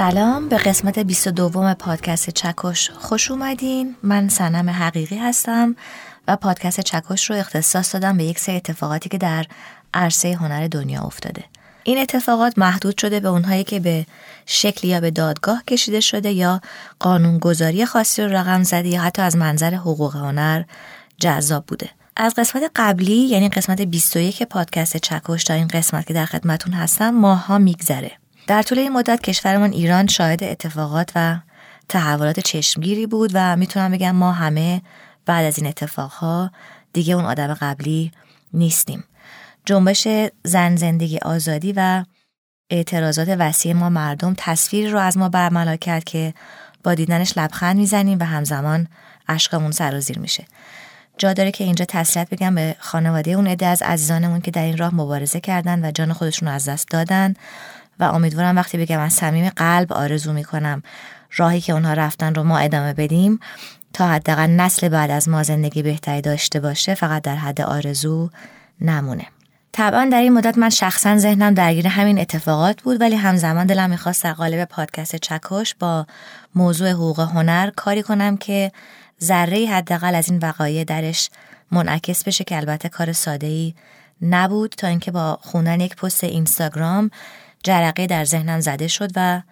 سلام به قسمت 22 پادکست چکش. خوش اومدین. من سنم حقیقی هستم و پادکست چکش رو اختصاص دادم به یک سری اتفاقاتی که در عرصه هنر دنیا افتاده. این اتفاقات محدود شده به اونهایی که به شکلی یا به دادگاه کشیده شده یا قانونگذاری خاصی رو رقم زده یا حتی از منظر حقوق هنر جذاب بوده. از قسمت قبلی یعنی قسمت 21 پادکست چکش تا این قسمت که در خدمتون هستم ماها میگذره. در طول این مدت کشورمان ایران شاهد اتفاقات و تحولات چشمگیری بود و می‌تونم بگم ما همه بعد از این اتفاقها دیگه اون آدم قبلی نیستیم. جنبش زن زندگی آزادی و اعتراضات وسیع ما مردم تصویری رو از ما برملا کرد که با دیدنش لبخند می‌زنیم و همزمان اشکامون سرازیر میشه. جا داره که اینجا تسلیت بگم به خانواده اون عده از عزیزانمون که در این راه مبارزه کردن و جان خودشون رو از دست دادن. و امیدوارم وقتی بگم از صمیم قلب آرزو می‌کنم راهی که اونها رفتن رو ما ادامه بدیم تا حداقل نسل بعد از ما زندگی بهتری داشته باشه فقط در حد آرزو نمونه. طبعا در این مدت من شخصا ذهنم درگیر همین اتفاقات بود ولی همزمان دلم می‌خواست در قالب پادکست چکش با موضوع حقوق هنر کاری کنم که ذره حداقل از این وقایع درش منعکس بشه که البته کار ساده ای نبود تا اینکه با خوندن یک پست اینستاگرام جرقه در ذهنم زده شد و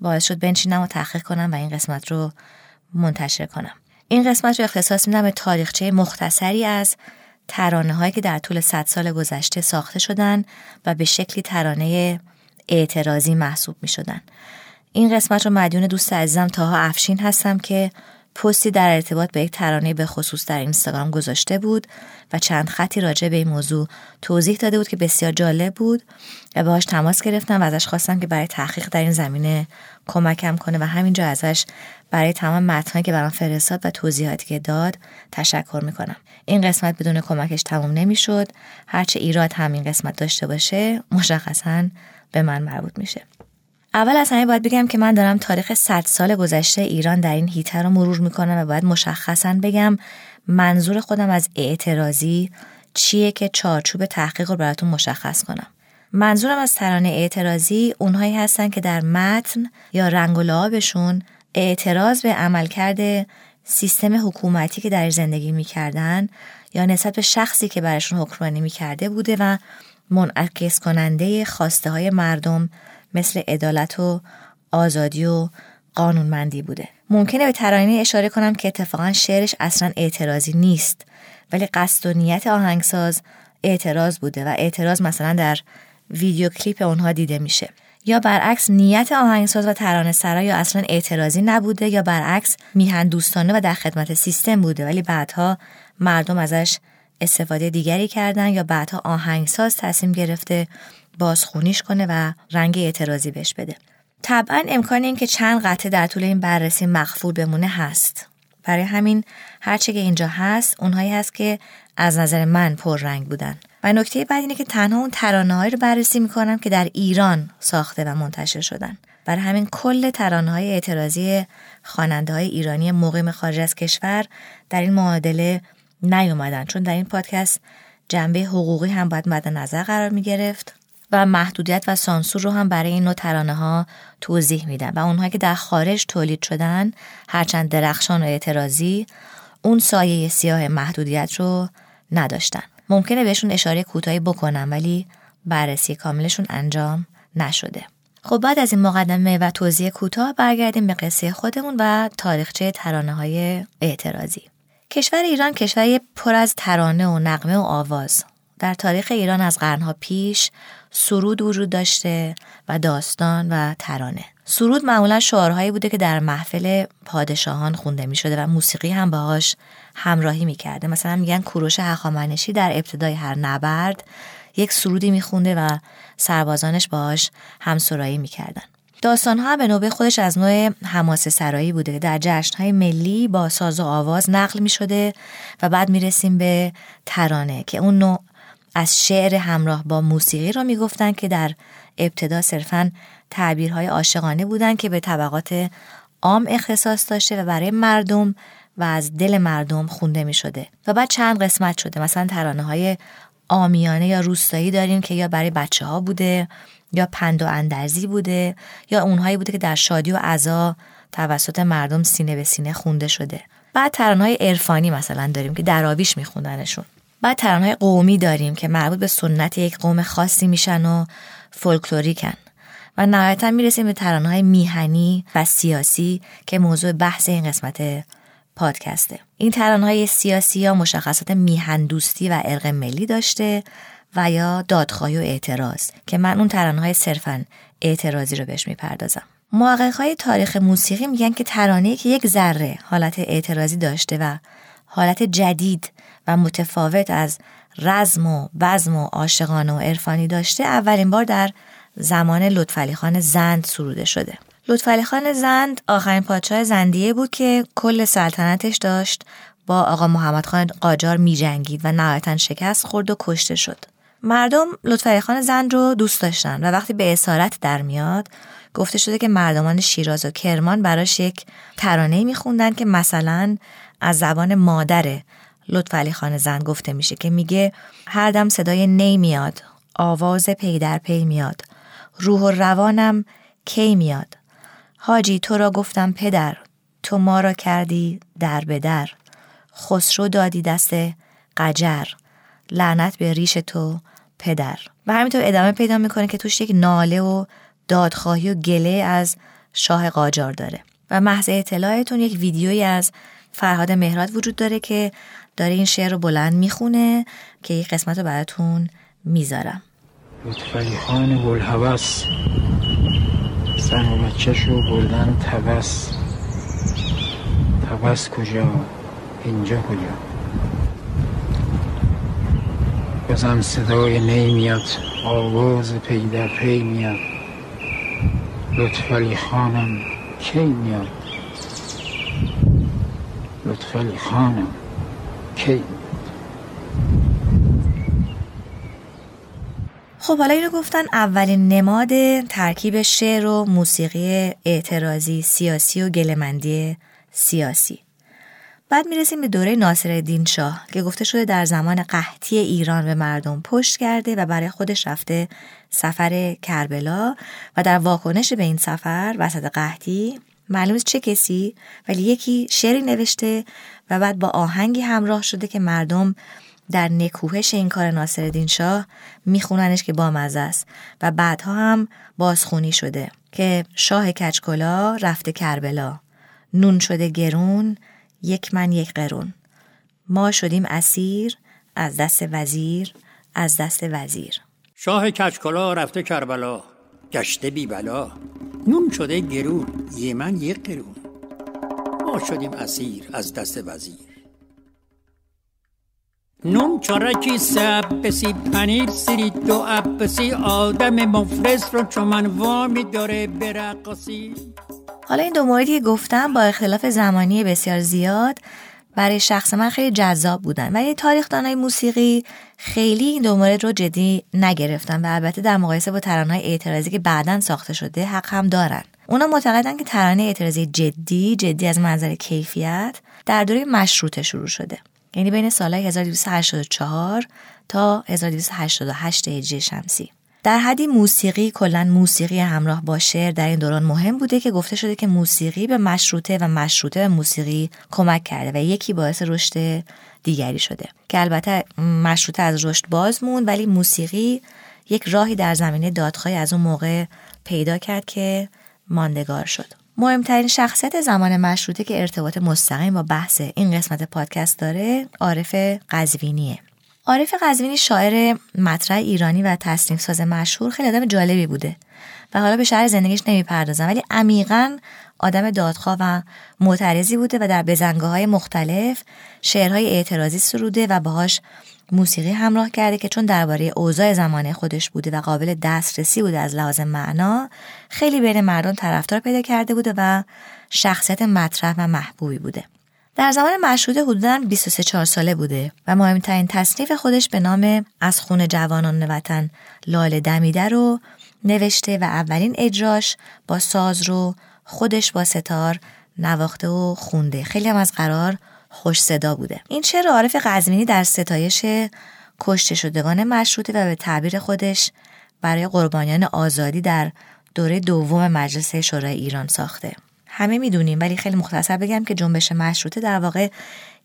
باعث شد بنشینم و تحقیق کنم و این قسمت رو منتشر کنم این قسمت رو اختصاص میدم به تاریخچه مختصری از ترانه هایی که در طول صد سال گذشته ساخته شدن و به شکلی ترانه اعتراضی محسوب می شدن. این قسمت رو مدیون دوست عزیزم تاها افشین هستم که پستی در ارتباط به یک ترانه به خصوص در اینستاگرام گذاشته بود و چند خطی راجع به این موضوع توضیح داده بود که بسیار جالب بود و باهاش تماس گرفتم و ازش خواستم که برای تحقیق در این زمینه کمکم کنه و همینجا ازش برای تمام متنهایی که برام فرستاد و توضیحاتی که داد تشکر می‌کنم. این قسمت بدون کمکش تموم نمی‌شد. هرچه ایراد همین قسمت داشته باشه مشخصا به من مربوط میشه. اول از همه باید بگم که من دارم تاریخ 100 سال گذشته ایران در این هیته رو مرور می‌کنم و باید مشخصا بگم منظور خودم از اعتراضی چیه که چارچوب تحقیق رو براتون مشخص کنم. منظورم از ترانه اعتراضی اونهایی هستن که در متن یا رنگ و لعابشون اعتراض به عملکرد سیستم حکومتی که در زندگی می‌کردن یا نسبت به شخصی که برشون حکمرانی می‌کرده بوده و منعکس کننده خواسته های مردم مثل عدالت و آزادی و قانونمندی بوده. ممکنه به ترانه اشاره کنم که اتفاقا شعرش اصلا اعتراضی نیست ولی قصد و نیت آهنگساز اعتراض بوده و اعتراض مثلا در ویدیو کلیپ اونها دیده میشه. یا برعکس نیت آهنگساز و ترانه سرا یا اصلا اعتراضی نبوده یا برعکس میهن دوستانه و در خدمت سیستم بوده ولی بعدها مردم ازش استفاده دیگری کردن یا بعدها آهنگساز تصمیم گرفته بازخونیش کنه و رنگ اعتراضی بهش بده. طبعا امکان این که چند قطعه در طول این بررسی مخفول بمونه هست. برای همین هرچه که اینجا هست اونهایی هست که از نظر من پررنگ بودن. و نکته بعد اینه که تنها اون ترانه رو بررسی می‌کنم که در ایران ساخته و منتشر شدن. برای همین کل ترانه های اعتراضی خواننده های ایرانی مقیم خارج از کشور در این معادله نیومدن. چون در این پادکست جنبه حقوقی هم باید مد نظر قرار می گرفت و محدودیت و سانسور رو هم برای این نوع ترانه ها توضیح میدن. و اونهایی که در خارج تولید شدن هرچند درخشان و اعتراضی اون سایه سیاه محدودیت رو نداشتن. ممکنه بهشون اشاره کوتاهی بکنم ولی بررسی کاملشون انجام نشده. خب بعد از این مقدمه و توضیح کوتاه برگردیم به قصه خودمون و تاریخچه ترانه های اعتراضی. کشور ایران کشوری پر از ترانه و نقمه و آواز. در تاریخ ایران از قرنها پیش سرود وجود داشته و داستان و ترانه سرود معمولا شعارهایی بوده که در محفل پادشاهان خونده می شده و موسیقی هم باهاش همراهی می کرده مثلا میگن کوروش هخامنشی در ابتدای هر نبرد یک سرودی می خونده و سربازانش باهاش همسرایی می کردن. داستان ها به نوبه خودش از نوع حماسه سرایی بوده در جشن های ملی با ساز و آواز نقل می شده و بعد می رسیم به ترانه که اون نوع از شعر همراه با موسیقی را می‌گفتند که در ابتدا صرفا تعبیرهای عاشقانه بودند که به طبقات عام اختصاص داشته و برای مردم و از دل مردم خونده می شده و بعد چند قسمت شده. مثلا ترانه های آمیانه یا روستایی داریم که یا برای بچه ها بوده یا پند و اندرزی بوده یا اونهایی بوده که در شادی و عزا توسط مردم سینه به سینه خونده شده. بعد ترانهای عرفانی مثلا داریم که دراویش میخوندنشون. بعد ترانهای قومی داریم که مربوط به سنت یک قوم خاصی میشن و فولکلوریکن. و نهایتا می‌رسیم به ترانهای میهنی و سیاسی که موضوع بحث این قسمت پادکسته. این ترانهای سیاسی یا مشخصات میهن دوستی و ارق ملی داشته و یا دادخواهی و اعتراض که من اون ترانهای صرفا اعتراضی رو بهش می‌پردازم. محقق تاریخ موسیقی میگن که ترانه که یک ذره حالت اعتراضی داشته و حالت جدید و متفاوت از رزم و بزم و عاشقانه و عرفانی داشته اولین بار در زمان لطفعلی خان زند سروده شده لطفعلی خان زند آخرین پادشاه زندیه بود که کل سلطنتش داشت با آقا محمد خان قاجار می جنگید و نهایتا شکست خورد و کشته شد. مردم لطفعلی خان زند رو دوست داشتن و وقتی به اسارت در میاد گفته شده که مردمان شیراز و کرمان براش یک ترانه میخوندن که مثلا از زبان مادر لطفعلی خان زند گفته میشه که میگه هر دم صدای نی میاد آواز پی در پی میاد روح و روانم کی میاد. حاجی تو را گفتم پدر تو ما را کردی در به در. خسرو دادی دست قجر لعنت به ریش تو پدر. و همینطور ادامه پیدا می‌کنه که توش یک ناله و دادخواهی و گله از شاه قاجار داره. و محض اطلاعتون یک ویدیویی از فرهاد مهراد وجود داره که داره این شعر رو بلند می‌خونه که یک قسمت رو براتون می‌ذارم. لطفعلی خان بلحوث زن و بچهش رو بردن کجا؟ اینجا کجا؟ بازم صدای نی میاد آواز پی در پی میاد. لطفعلی خانم کی میاد؟ خانم. کی؟ خب حالا اینو گفتن اولین نماد ترکیب شعر و موسیقی اعتراضی سیاسی و گلمندی سیاسی. بعد می‌رسیم به دوره ناصر شاه که گفته شده در زمان قحطی ایران به مردم پشت کرده و برای خودش رفته سفر کربلا و در واکنش به این سفر وسط قحطی معلوم چه کسی ولی یکی شعری نوشته و بعد با آهنگی همراه شده که مردم در نکوهش این کار ناصرالدین شاه میخوننش که بامزه است و بعدها هم بازخونی شده که شاه کچکلا رفته کربلا. نون شده گرون یک من یک قرون. ما شدیم اسیر از دست وزیر از دست وزیر. شاه کچکلا رفته کربلا. گشته بی بلا. نون شده گرون یه من یک قرون. ما شدیم اسیر از دست وزیر. نون چارکی سب بسی پنیر سری دو بسی آدم مفلس رو چون من وامی داره برقصی حالا این دو موردی گفتم با اختلاف زمانی بسیار زیاد برای شخص من خیلی جذاب بودن ولی تاریخ دانای موسیقی خیلی این دو مورد رو جدی نگرفتن و البته در مقایسه با ترانه‌های اعتراضی که بعدا ساخته شده حق هم دارن. اونا معتقدن که ترانه اعتراضی جدی جدی از منظر کیفیت در دوره مشروطه شروع شده. یعنی بین سالهای 1284 تا 1288 هجری شمسی. در حدی موسیقی کلا موسیقی همراه با شعر در این دوران مهم بوده که گفته شده که موسیقی به مشروطه و مشروطه به موسیقی کمک کرده و یکی باعث رشد دیگری شده. که البته مشروطه از رشد باز موند ولی موسیقی یک راهی در زمینه دادخواهی از اون موقع پیدا کرد که ماندگار شد. مهمترین شخصیت زمان مشروطه که ارتباط مستقیم با بحث این قسمت پادکست داره عارف قزوینیه. عارف قزوینی شاعر مطرح ایرانی و تصنیف ساز مشهور خیلی آدم جالبی بوده و حالا به شهر زندگیش نمی‌پردازم. ولی عمیقا آدم دادخواه و معترضی بوده و در بزنگاه های مختلف شعرهای اعتراضی سروده و باهاش موسیقی همراه کرده که چون درباره اوضاع زمانه خودش بوده و قابل دسترسی بوده از لحاظ معنا خیلی بین مردم طرفدار پیدا کرده بوده و شخصیت مطرح و محبوبی بوده. در زمان مشهود حدودا 23 4 ساله بوده و مهمترین تصنیف خودش به نام از خون جوانان وطن لال دمیده رو نوشته و اولین اجراش با ساز رو خودش با ستار نواخته و خونده. خیلی هم از قرار خوش صدا بوده. این شعر عارف قزمینی در ستایش کشته شدگان مشروطه و به تعبیر خودش برای قربانیان آزادی در دوره دوم مجلس شورای ایران ساخته. همه می‌دونیم ولی خیلی مختصر بگم که جنبش مشروطه در واقع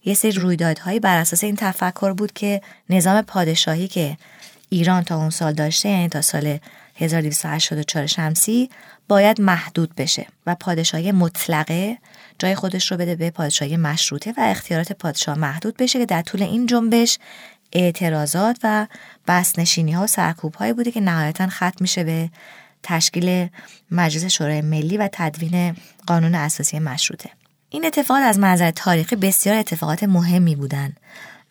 یه سری رویدادهایی بر اساس این تفکر بود که نظام پادشاهی که ایران تا اون سال داشته یعنی تا سال 1284 شمسی باید محدود بشه و پادشاهی مطلقه جای خودش رو بده به پادشاهی مشروطه و اختیارات پادشاه محدود بشه که در طول این جنبش اعتراضات و بسنشینی ها و سرکوب هایی بوده که نهایتا ختم میشه به تشکیل مجلس شورای ملی و تدوین قانون اساسی مشروطه. این اتفاقات از منظر تاریخی بسیار اتفاقات مهمی بودن.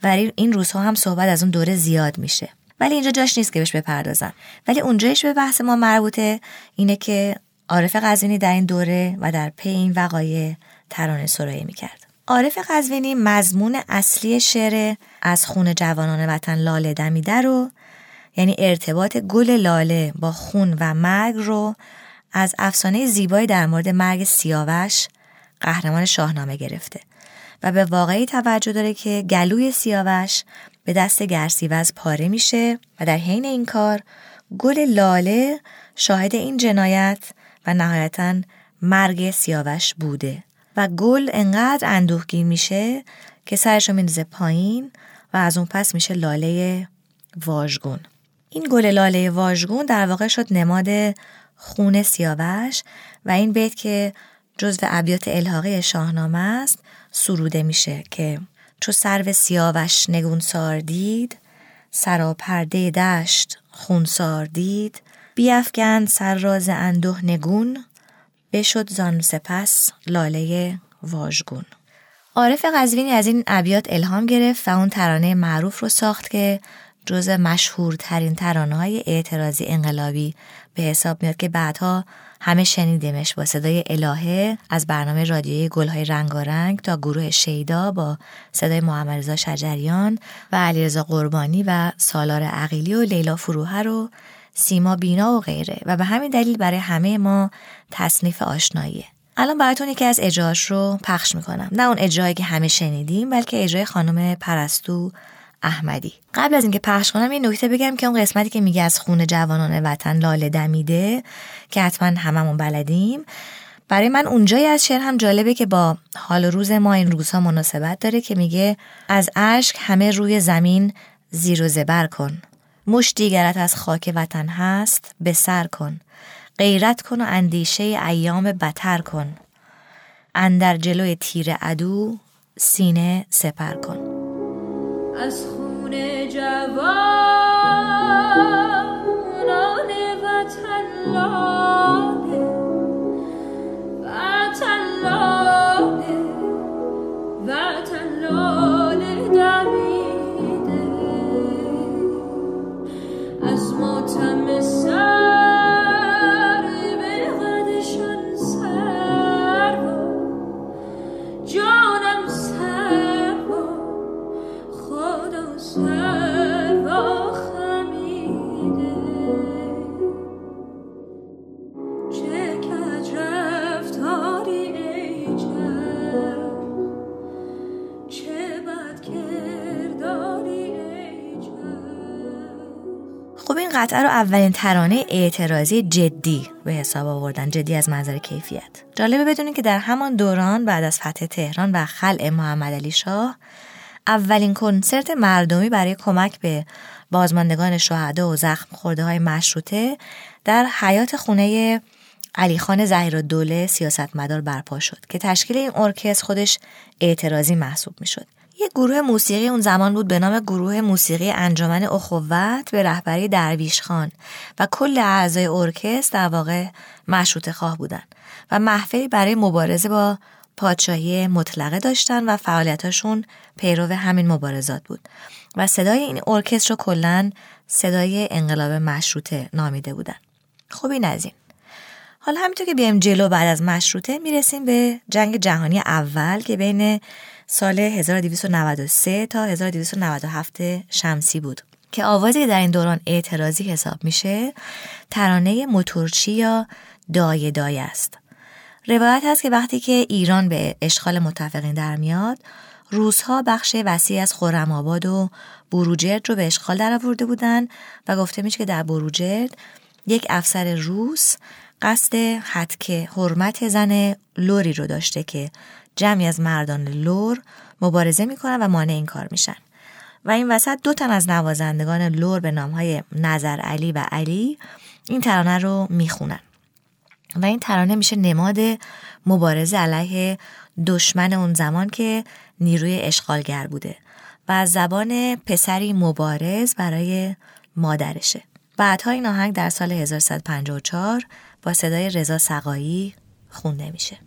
ولی این روزها هم صحبت از اون دوره زیاد میشه. ولی اینجا جاش نیست که بهش بپردازم. ولی اونجایش به بحث ما مربوطه اینه که عارف قزوینی در این دوره و در پی این وقایع ترانه سرایی می‌کرد. عارف قزوینی مضمون اصلی شعر از خون جوانان وطن لاله دمیده رو یعنی ارتباط گل لاله با خون و مرگ رو از افسانه زیبایی در مورد مرگ سیاوش قهرمان شاهنامه گرفته و به واقعی توجه داره که گلوی سیاوش به دست گرسیوز پاره میشه و در حین این کار گل لاله شاهد این جنایت و نهایتا مرگ سیاوش بوده و گل انقدر اندوهگیر میشه که سرش رو میندازه پایین و از اون پس میشه لاله واژگون. این گل لاله واژگون در واقع شد نماد خون سیاوش و این بیت که جزو ابیات الحاقی شاهنامه است سروده میشه که چو سرو سیاوش نگونسار دید سراپرده دشت خونسار دید. بیافکند سر راز اندوه نگون بشد زان سپس لاله واژگون. عارف قزوینی از این ابیات الهام گرفت و اون ترانه معروف رو ساخت که جز مشهورترین ترانه های اعتراضی انقلابی به حساب میاد که بعدها همه شنیدیمش با صدای الهه از برنامه رادیویی گلهای رنگارنگ تا گروه شیدا با صدای محمد شجریان و علیرضا قربانی و سالار عقیلی و لیلا فروهر و سیما بینا و غیره. و به همین دلیل برای همه ما تصنیف آشناییه. الان براتون یکی از اجراش رو پخش می‌کنم. نه اون اجرایی که همه شنیدیم بلکه اجرای خانم پرستو احمدی. قبل از اینکه پخش کنم یه نکته بگم که اون قسمتی که میگه از خون جوانان وطن لاله دمیده که حتما هممون بلدیم. برای من اونجایی از شعر هم جالبه که با حال روز ما این روزها مناسبت داره که میگه از اشک همه روی زمین زیر و زبر کن. مش دیگرت از خاک وطن هست به سر کن. غیرت کن و اندیشه ایام بتر کن. اندر جلوی تیر عدو سینه سپر کن. از خون جوانان وطن لاله وطن لاله وطن لاله دمیده از ماتم سر خب این قطعه رو اولین ترانه اعتراضی جدی به حساب آوردن. جدی از منظر کیفیت. جالبه بدونید که در همان دوران بعد از فتح تهران و خلع محمد علی شاه اولین کنسرت مردمی برای کمک به بازماندگان شهدا و زخم خورده های مشروطه در حیات خونه علی خان زهیر دوله سیاستمدار برپا شد که تشکیل این ارکستر خودش اعتراضی محسوب می شد. یه گروه موسیقی اون زمان بود به نام گروه موسیقی انجمن اخوت به رهبری درویش خان و کل اعضای ارکستر در واقع مشروط خواه بودن و محفلی برای مبارزه با پادشاهی مطلقه داشتن و فعالیتاشون پیرو همین مبارزات بود و صدای این ارکستر رو کلا صدای انقلاب مشروطه نامیده بودن. این از این. حالا همینطور که بیایم جلو بعد از مشروطه می‌رسیم به جنگ جهانی اول که بین سال 1293 تا 1297 شمسی بود که آوازی که در این دوران اعتراضی حساب میشه ترانه موتورچی یا دایه دایه است. روایت هست که وقتی که ایران به اشغال متفقین در میاد روزها بخش وسیع از خرم‌آباد و بروجرد رو به اشغال درآورده بودند و گفته میشه که در بروجرد یک افسر روس قصد حدک حرمت زن لوری رو داشته که جمعی از مردان لور مبارزه می‌کنن و مانع این کار میشن. و این وسط دو تن از نوازندگان لور به نامهای نظر علی و علی این ترانه رو می‌خونن. و این ترانه میشه نماد مبارزه علیه دشمن اون زمان که نیروی اشغالگر بوده و زبان پسری مبارز برای مادرشه. بعدها این آهنگ در سال 1154 با صدای رضا سقایی خونده میشه.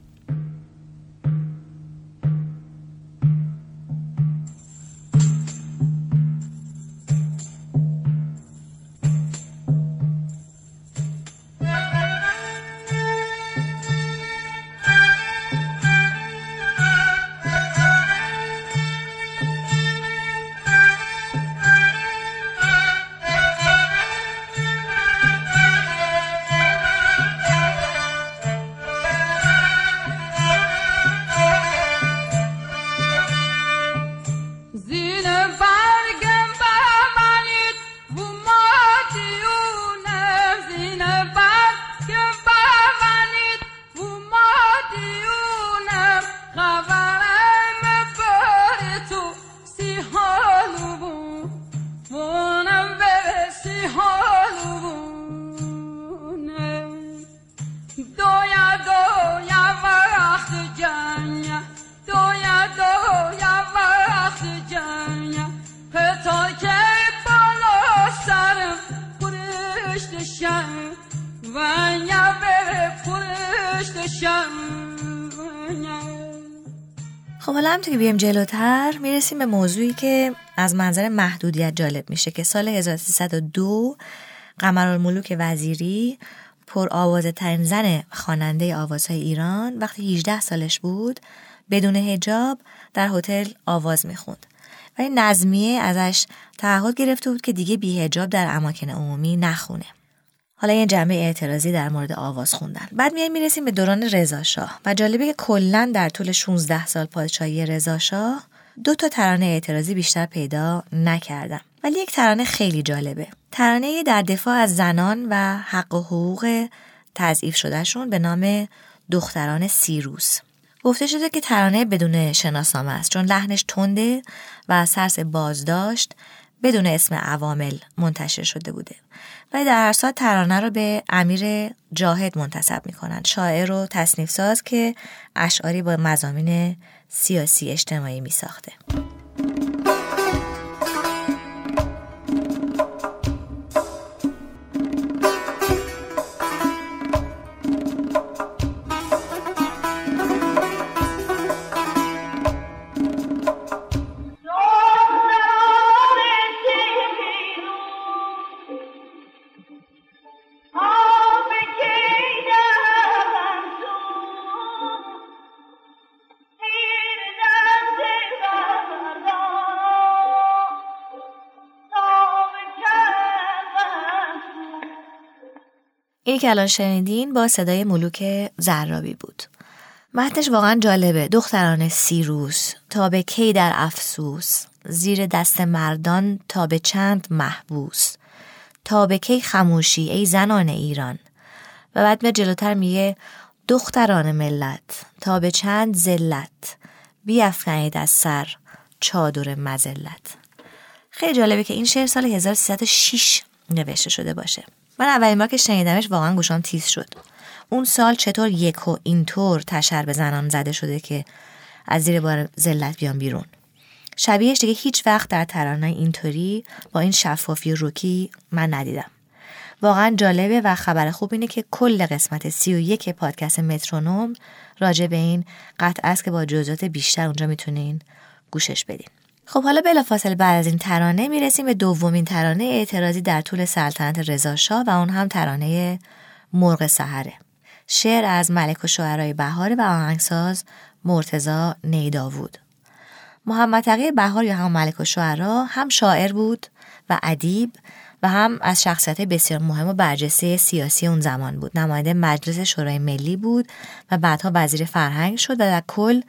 همونطور که بیایم جلوتر می‌رسیم به موضوعی که از منظر محدودیت جالب میشه که سال 1302 قمرالملوک وزیری پر آوازه ترین زن خواننده آوازهای ایران وقتی 18 سالش بود بدون هجاب در هتل آواز می‌خوند و این نظمیه ازش تعهد گرفته بود که دیگه بی هجاب در اماکن عمومی نخونه. حالا یه جنبه اعتراضی در مورد آواز خوندن. بعد میایم می‌رسیم به دوران رضا شاه. و جالبه که کلا در طول 16 سال پادشاهی رضا شاه دو تا ترانه اعتراضی بیشتر پیدا نکردم ولی یک ترانه خیلی جالبه. ترانه در دفاع از زنان و حق و حقوق تضعیف شدهشون به نام دختران سیروس. گفته شده که ترانه بدون شناسنامه است چون لحنش تنده و ترس بازداشت بدون اسم عوامل منتشر شده بوده. و در هر صورت ترانه رو به امیر جاهد منتصب می‌کنن. شاعر و تصنیف ساز که اشعاری با مزامین سیاسی اجتماعی می این که الان شنیدین با صدای ملوک زرابی بود. متنش واقعا جالبه. دختران سیروس تا به کی در افسوس زیر دست مردان تا به چند محبوس تا به کی خموشی ای زنان ایران. و بعد به جلوتر میگه دختران ملت تا به چند ذلت. بیافکنید از سر چادر مزلت خیلی جالبه که این شعر سال 1306 نوشته شده باشه. من اولین بار که شنیدمش واقعا گوشام تیز شد. اون سال چطور یک و اینطور تشر به زنان زده شده که از زیر بار ذلت بیان بیرون. شبیهش دیگه هیچ وقت در ترانه اینطوری با این شفافی و روکی من ندیدم. واقعا جالبه و خبر خوب اینه که کل قسمت سی و یک پادکست مترونوم راجع به این قطع است که با جزئیات بیشتر اونجا می‌تونین گوشش بدین. خب حالا بلافاصله بعد از این ترانه می‌رسیم به دومین ترانه اعتراضی در طول سلطنت رضا شاه و اون هم ترانه مرغ سحره. شعر از ملک و شعرهای بهار و آهنگساز مرتزا نیداوود. محمد تقی بهار یا هم ملک و شعرا هم شاعر بود و ادیب و هم از شخصیت بسیار مهم و برجسته سیاسی اون زمان بود. نماینده مجلس شورای ملی بود و بعدها وزیر فرهنگ شد و در کل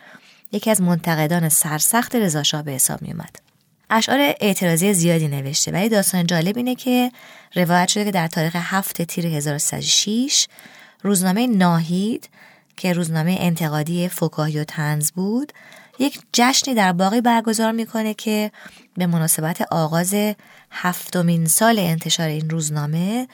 یکی از منتقدان سرسخت رضاشاه به حساب می اومد. اشعار اعتراضی زیادی نوشته ولی داستان جالب اینه که روایت شده که در تاریخ هفت تیر 1306 روزنامه ناهید که روزنامه انتقادی فکاهی و تنز بود یک جشنی در باقی برگزار می‌کنه که به مناسبت آغاز هفتمین سال انتشار این روزنامه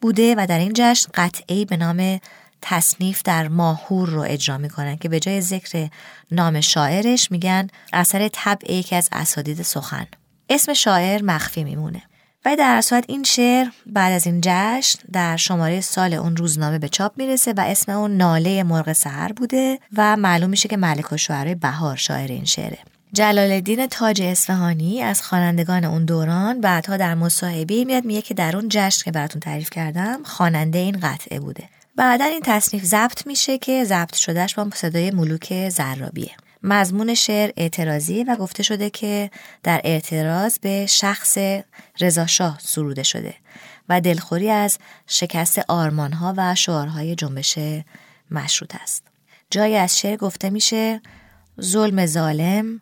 بوده و در این جشن قطعی به نام تصنیف در ماهور رو اجرا می‌کنن که به جای ذکر نام شاعرش میگن اثر طبع یکی از اساتید سخن. اسم شاعر مخفی میمونه. و در صورت این شعر بعد از این جشن در شماره سال اون روزنامه به چاپ می‌رسه و اسم اون ناله مرغ سهر بوده و معلوم میشه که ملک و شعرهای بهار شاعر این شعره. جلال الدین تاج اصفهانی از خوانندگان اون دوران بعدها در مصاحبه میاد میگه که در اون جشن که براتون تعریف کردم خواننده این قطعه بوده. بعدا این تصنیف ضبط میشه که ضبط شدهش با صدای ملوک زرابیه. مضمون شعر اعتراضی و گفته شده که در اعتراض به شخص رضاشاه سروده شده و دلخوری از شکست آرمانها و شعارهای جنبش مشروط است. جایی از شعر گفته میشه ظلم ظالم،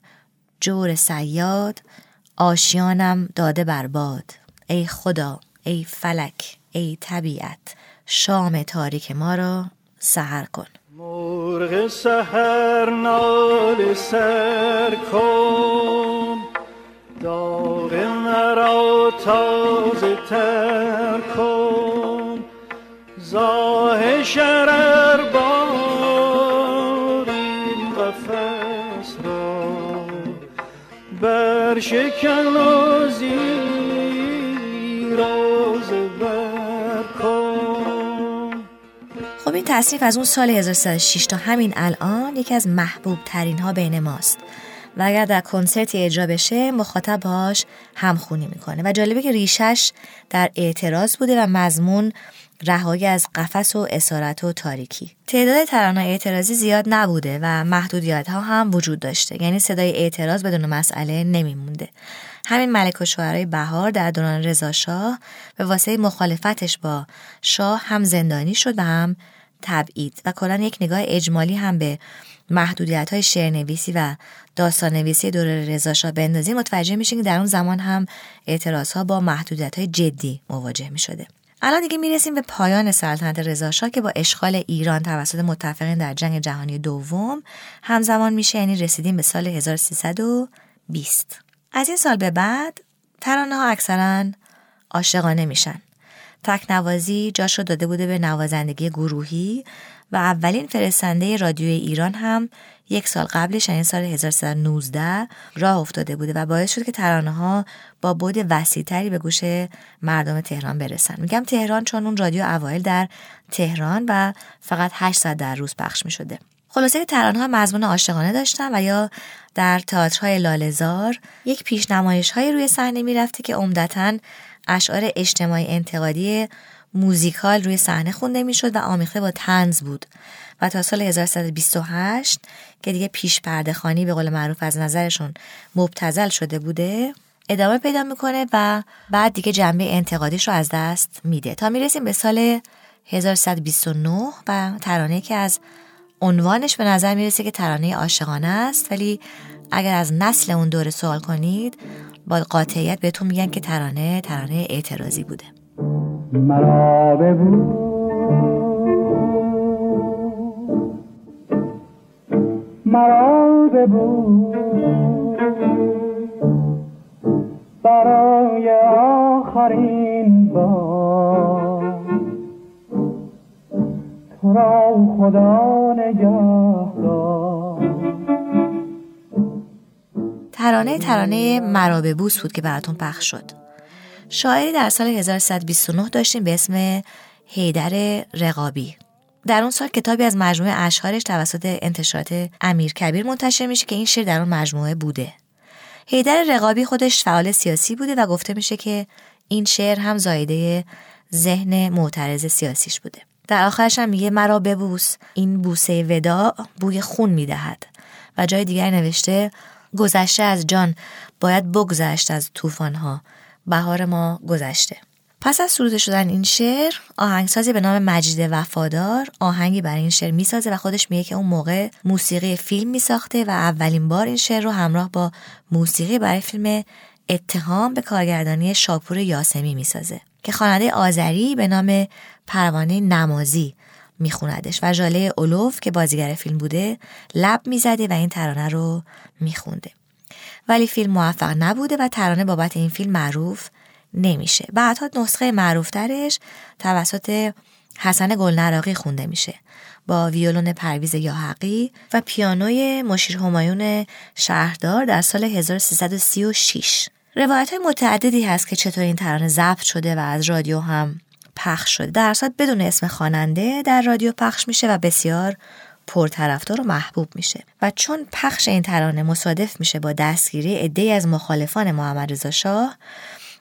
جور سیاد، آشیانم داده برباد ای خدا، ای فلک، ای طبیعت، شام تاریک ما را سهر کن. مرغ سهر نال سر کن. داغ مرا تازه تر کن. زاه شرر بار این قفص را. بر شکن و زیراز این تصریف از اون سال 1306 تا همین الان یکی از محبوب ترین ها بین ماست. و اگر در کنسرتی اجرا بشه مخاطب باش همخونی می‌کنه. و جالبه که ریشش در اعتراض بوده و مضمون رهایی از قفس و اسارت و تاریکی. تعداد ترانه اعتراضی زیاد نبوده و محدودیت ها هم وجود داشته. یعنی صدای اعتراض بدون مسئله نمیمونده. همین ملک و شوهرای بهار در دوران رضا شاه به واسطه مخالفتش با شاه هم زندانی شد و هم تبعید و کلا یک نگاه اجمالی هم به محدودیت های شعرنویسی و داستان نویسی دور رضا شاه بندازی متوجه میشین که در اون زمان هم اعتراض ها با محدودیت های جدی مواجه می شده. الان دیگه می‌رسیم به پایان سلطنت رضا شاه که با اشغال ایران توسط متفقین در جنگ جهانی دوم همزمان میشه یعنی رسیدیم به سال 1320 از این سال به بعد ترانه ها اکثرا عاشقانه میشن. تکنوازی جاش رو داده بوده به نوازندگی گروهی و اولین فرستنده رادیوی ایران هم یک سال قبلش یعنی سال 1319 راه افتاده بوده و باعث شد که ترانه ها با بود وسیعتری به گوش مردم تهران برسن. میگم تهران چون اون رادیو اوایل در تهران و فقط 8 ساعت در روز پخش می شده خلاصه ترانه ها مضمون عاشقانه داشتن و یا در تئاترهای لالزار یک پیشنمایش های روی صحنه می‌رفته که عمدتا اشعار اجتماعی انتقادی موزیکال روی صحنه خونده می‌شد و آمیخته با تنز بود و تا سال 1128 که دیگه پیش پرده خانی به قول معروف از نظرشون مبتزل شده بوده ادامه پیدا می‌کنه و بعد دیگه جنبه انتقادیش رو از دست میده. تا می‌رسیم به سال 1129 و ترانه که از عنوانش به نظر می‌رسه که ترانه عاشقانه است ولی اگر از نسل اون دوره سوال کنید با قاطعیت بهتون میگن که ترانه ترانه اعتراضی بوده. مرا ببو مرا ببو برای آخرین بار تو را خدا نگه ترانه ترانه مرا بوس بود که براتون پخش شد. شاعری در سال 1129 داشتیم به اسم هیدر رقابی. در اون سال کتابی از مجموعه اشعارش توسط انتشارات امیر کبیر منتشر میشه که این شعر در اون مجموعه بوده. هیدر رقابی خودش فعال سیاسی بوده و گفته میشه که این شعر هم زایده ذهن معترض سیاسیش بوده. در آخرش هم میگه مرا ببوس این بوسه ودا بوی خون می‌دهد. و جای دیگر نوشته گذشته از جان باید بگذشت از طوفانها. بهار ما گذشته. پس از سروده شدن این شعر آهنگسازی به نام مجید وفادار آهنگی برای این شعر می‌سازه و خودش میگه که اون موقع موسیقی فیلم میساخته و اولین بار این شعر رو همراه با موسیقی برای فیلم اتهام به کارگردانی شاپور یاسمی می‌سازه که خواننده آذری به نام پروانه نمازی میخوندش. و ژاله اولوف که بازیگر فیلم بوده لب می‌زده و این ترانه رو میخونده. ولی فیلم موفق نبوده و ترانه بابت این فیلم معروف نمیشه. بعدها نسخه معروفترش توسط حسن گلنراقی خونده میشه. با ویولون پرویز یاحقی و پیانوی مشیر همایون شهردار در سال 1336 روایت های متعددی هست که چطور این ترانه ضبط شده و از رادیو هم پخش شده. در اصل بدون اسم خواننده در رادیو پخش میشه و بسیار پرطرفدار و محبوب میشه. و چون پخش این ترانه مصادف میشه با دستگیری عدهای از مخالفان محمد رضا شاه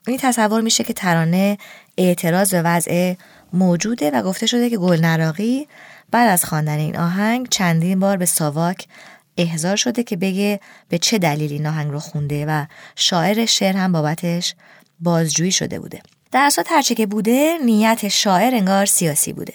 این تصور میشه که ترانه اعتراض به وضع موجوده و گفته شده که گلنراقی بعد از خواندن این آهنگ چندین بار به ساواک احضار شده که بگه به چه دلیل این آهنگ رو خونده و شاعر شعر هم بابتش بازجویی شده بوده. در اصل هرچه که بوده نیت شاعر انگار سیاسی بوده.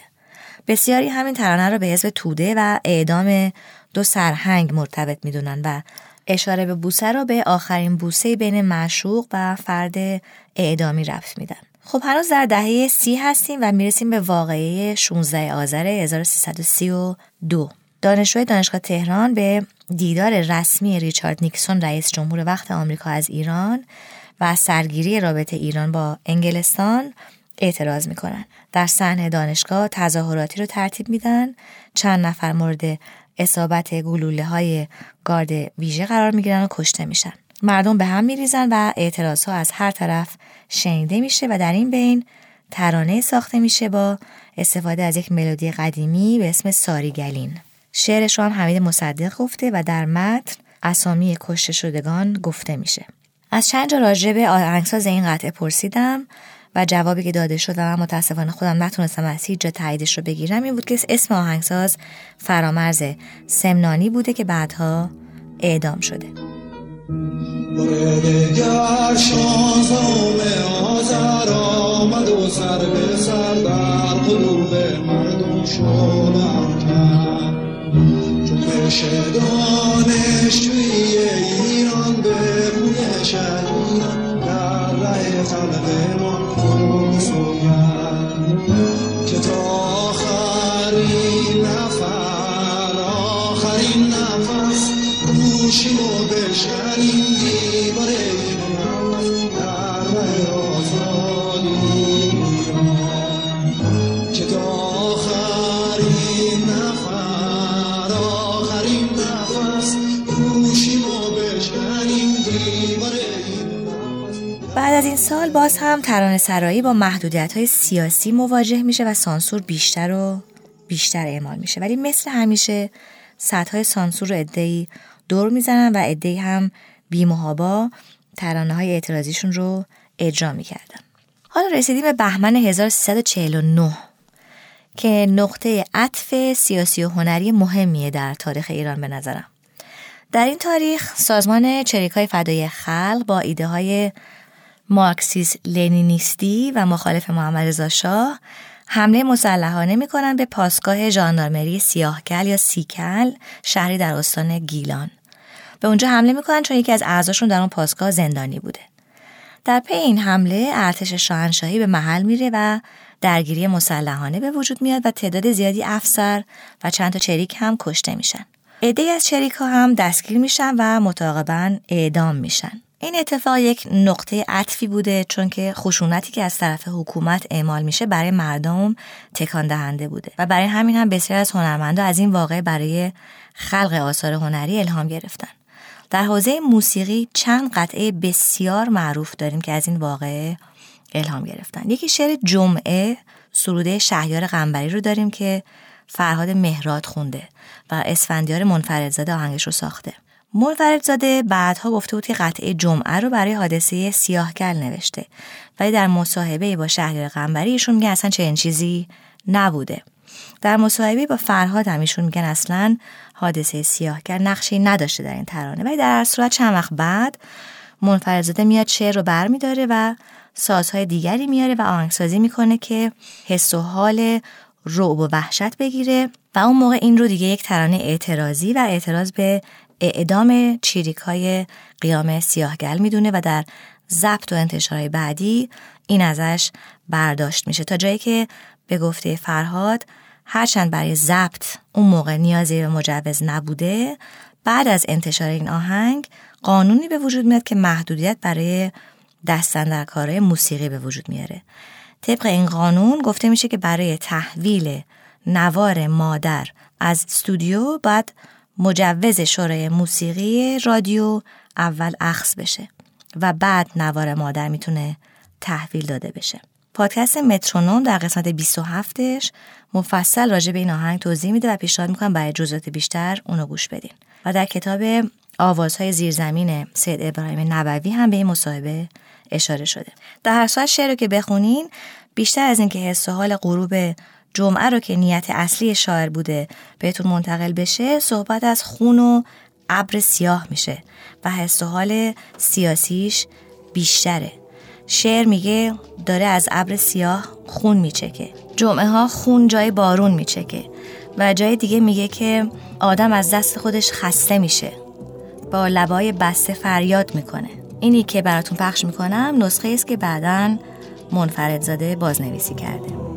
بسیاری همین ترانه رو به حزب توده و اعدام دو سرهنگ مرتبط می‌دونن و اشاره به بوسه رو به آخرین بوسه بین معشوق و فرد اعدامی رفت میدن. خب هنوز در دهه سی هستیم و می‌رسیم به واقعه 16 آذر 1332 دانشجوی دانشگاه تهران به دیدار رسمی ریچارد نیکسون رئیس جمهور وقت آمریکا از ایران و سرگیری رابطه ایران با انگلستان اعتراض می‌کنن. در صحنه دانشگاه تظاهراتی رو ترتیب میدن. چند نفر مورد اصابت گلوله های گارد ویژه قرار می‌گیرن و کشته میشن. مردم به هم میریزن و اعتراض ها از هر طرف شنیده میشه و در این بین ترانه ساخته میشه با استفاده از یک ملودی قدیمی به اسم ساریگلین شعرش رو هم حمید مصدق گفته و در متن اسامی کشته شدگان گفته میشه. از چند جا راجع به آهنگساز این قطعه پرسیدم و جوابی که داده شد و من متاسفانه خودم نتونستم از هیچ جا تاییدش رو بگیرم این بود که اسم آهنگساز فرامرز سمنانی بوده که بعدها اعدام شده. دانشجوی ایران به شهیدان در ره خلق ما خروس که تا آخرین نفر آخرین نفس گوشیم و بشنیم از این سال باز هم ترانه سرایی با محدودیت های سیاسی مواجه میشه و سانسور بیشتر و بیشتر اعمال میشه. ولی مثل همیشه سطح های سانسور رو ادهی دور می‌زنن و ادهی هم بیمهابا ترانه های اعتراضیشون رو اجرا می‌کردن. حالا رسیدیم به بهمن 1349 که نقطه عطف سیاسی و هنری مهمیه در تاریخ ایران به نظرم. در این تاریخ سازمان چریکای فدای خلق با ایده های مارکسیس لنینیستی و مخالف محمد رضا شاه حمله مسلحانه می‌کنن به پاسگاه ژاندارمری سیاهکل یا سیکل شهری در استان گیلان. به اونجا حمله می‌کنن چون یکی از اعضاشون در اون پاسگاه زندانی بوده. در پی این حمله ارتش شاهنشاهی به محل میره و درگیری مسلحانه به وجود میاد و تعداد زیادی افسر و چند تا چریک هم کشته میشن. عدهای از چریک ها هم دستگیر میشن و متعاقبا اعدام میشن. این اتفاق یک نقطه عطفی بوده چون که خشونتی که از طرف حکومت اعمال میشه برای مردم تکان دهنده بوده و برای همین هم بسیار از هنرمندا از این واقعه برای خلق آثار هنری الهام گرفتن. در حوزه موسیقی چند قطعه بسیار معروف داریم که از این واقعه الهام گرفتن. یکی شعر جمعه سروده شهیار قنبری رو داریم که فرهاد مهراد خونده و اسفندیار منفردزاده آهنگش رو ساخته. منفردزاده بعدها گفته بود که قطعه جمعه رو برای حادثه سیاهکل نوشته. ولی در مصاحبه با شهریار قنبری ایشون میگه اصلا چنین چیزی نبوده. در مصاحبه با فرهاد هم ایشون میگن اصلا حادثه سیاهکل نقشی نداشته در این ترانه. ولی در صورت چند وقت بعد منفردزاده میاد شعر رو برمیداره و سازهای دیگری میاره و آهنگسازی می‌کنه که حس و حال رعب و وحشت بگیره. و اون موقع این رو دیگه یک ترانه اعتراضی و اعتراض به اعدام چیریک های قیام سیاهگل می‌دونه و در ضبط و انتشارهای بعدی این ازش برداشت میشه تا جایی که به گفته فرهاد هرچند برای ضبط اون موقع نیازی به مجوز نبوده بعد از انتشار این آهنگ قانونی به وجود میاد که محدودیت برای دستن در کارهای موسیقی به وجود میاره. طبق این قانون گفته میشه که برای تحویل نوار مادر از استودیو باید مجوز شورای موسیقی رادیو اول اخذ بشه و بعد نوار مادر می‌تونه تحویل داده بشه. پادکست مترونوم در قسمت 27ش مفصل راجع به این آهنگ توضیح میده و پیشنهاد می‌کنم برای جزئیات بیشتر اونو گوش بدین. و در کتاب آوازهای زیرزمین سید ابراهیم نبوی هم به این مصاحبه اشاره شده. در هر صورت شعر رو که بخونین بیشتر از اینکه حس و حال غروب جمعه رو که نیت اصلی شاعر بوده بهتون منتقل بشه صحبت از خون و ابر سیاه میشه و حس و حال سیاسیش بیشتره. شعر میگه داره از ابر سیاه خون میچکه. جمعه ها خون جای بارون میچکه و جای دیگه میگه که آدم از دست خودش خسته میشه. با لبای بسته فریاد می‌کنه. اینی که براتون پخش می‌کنم نسخه است که بعدا منفرد زاده بازنویسی کرده.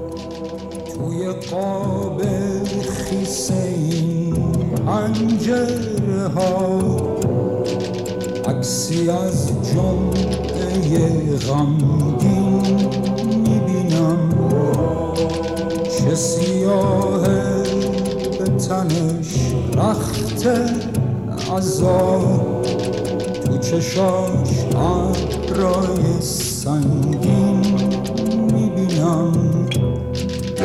توی قاب خیسه این پنجره ها عکسی از جمعه غمگین می‌بینم. چه سیاه به تنش رخت عذاب تو چشاش ابرای سنگین می‌بینم.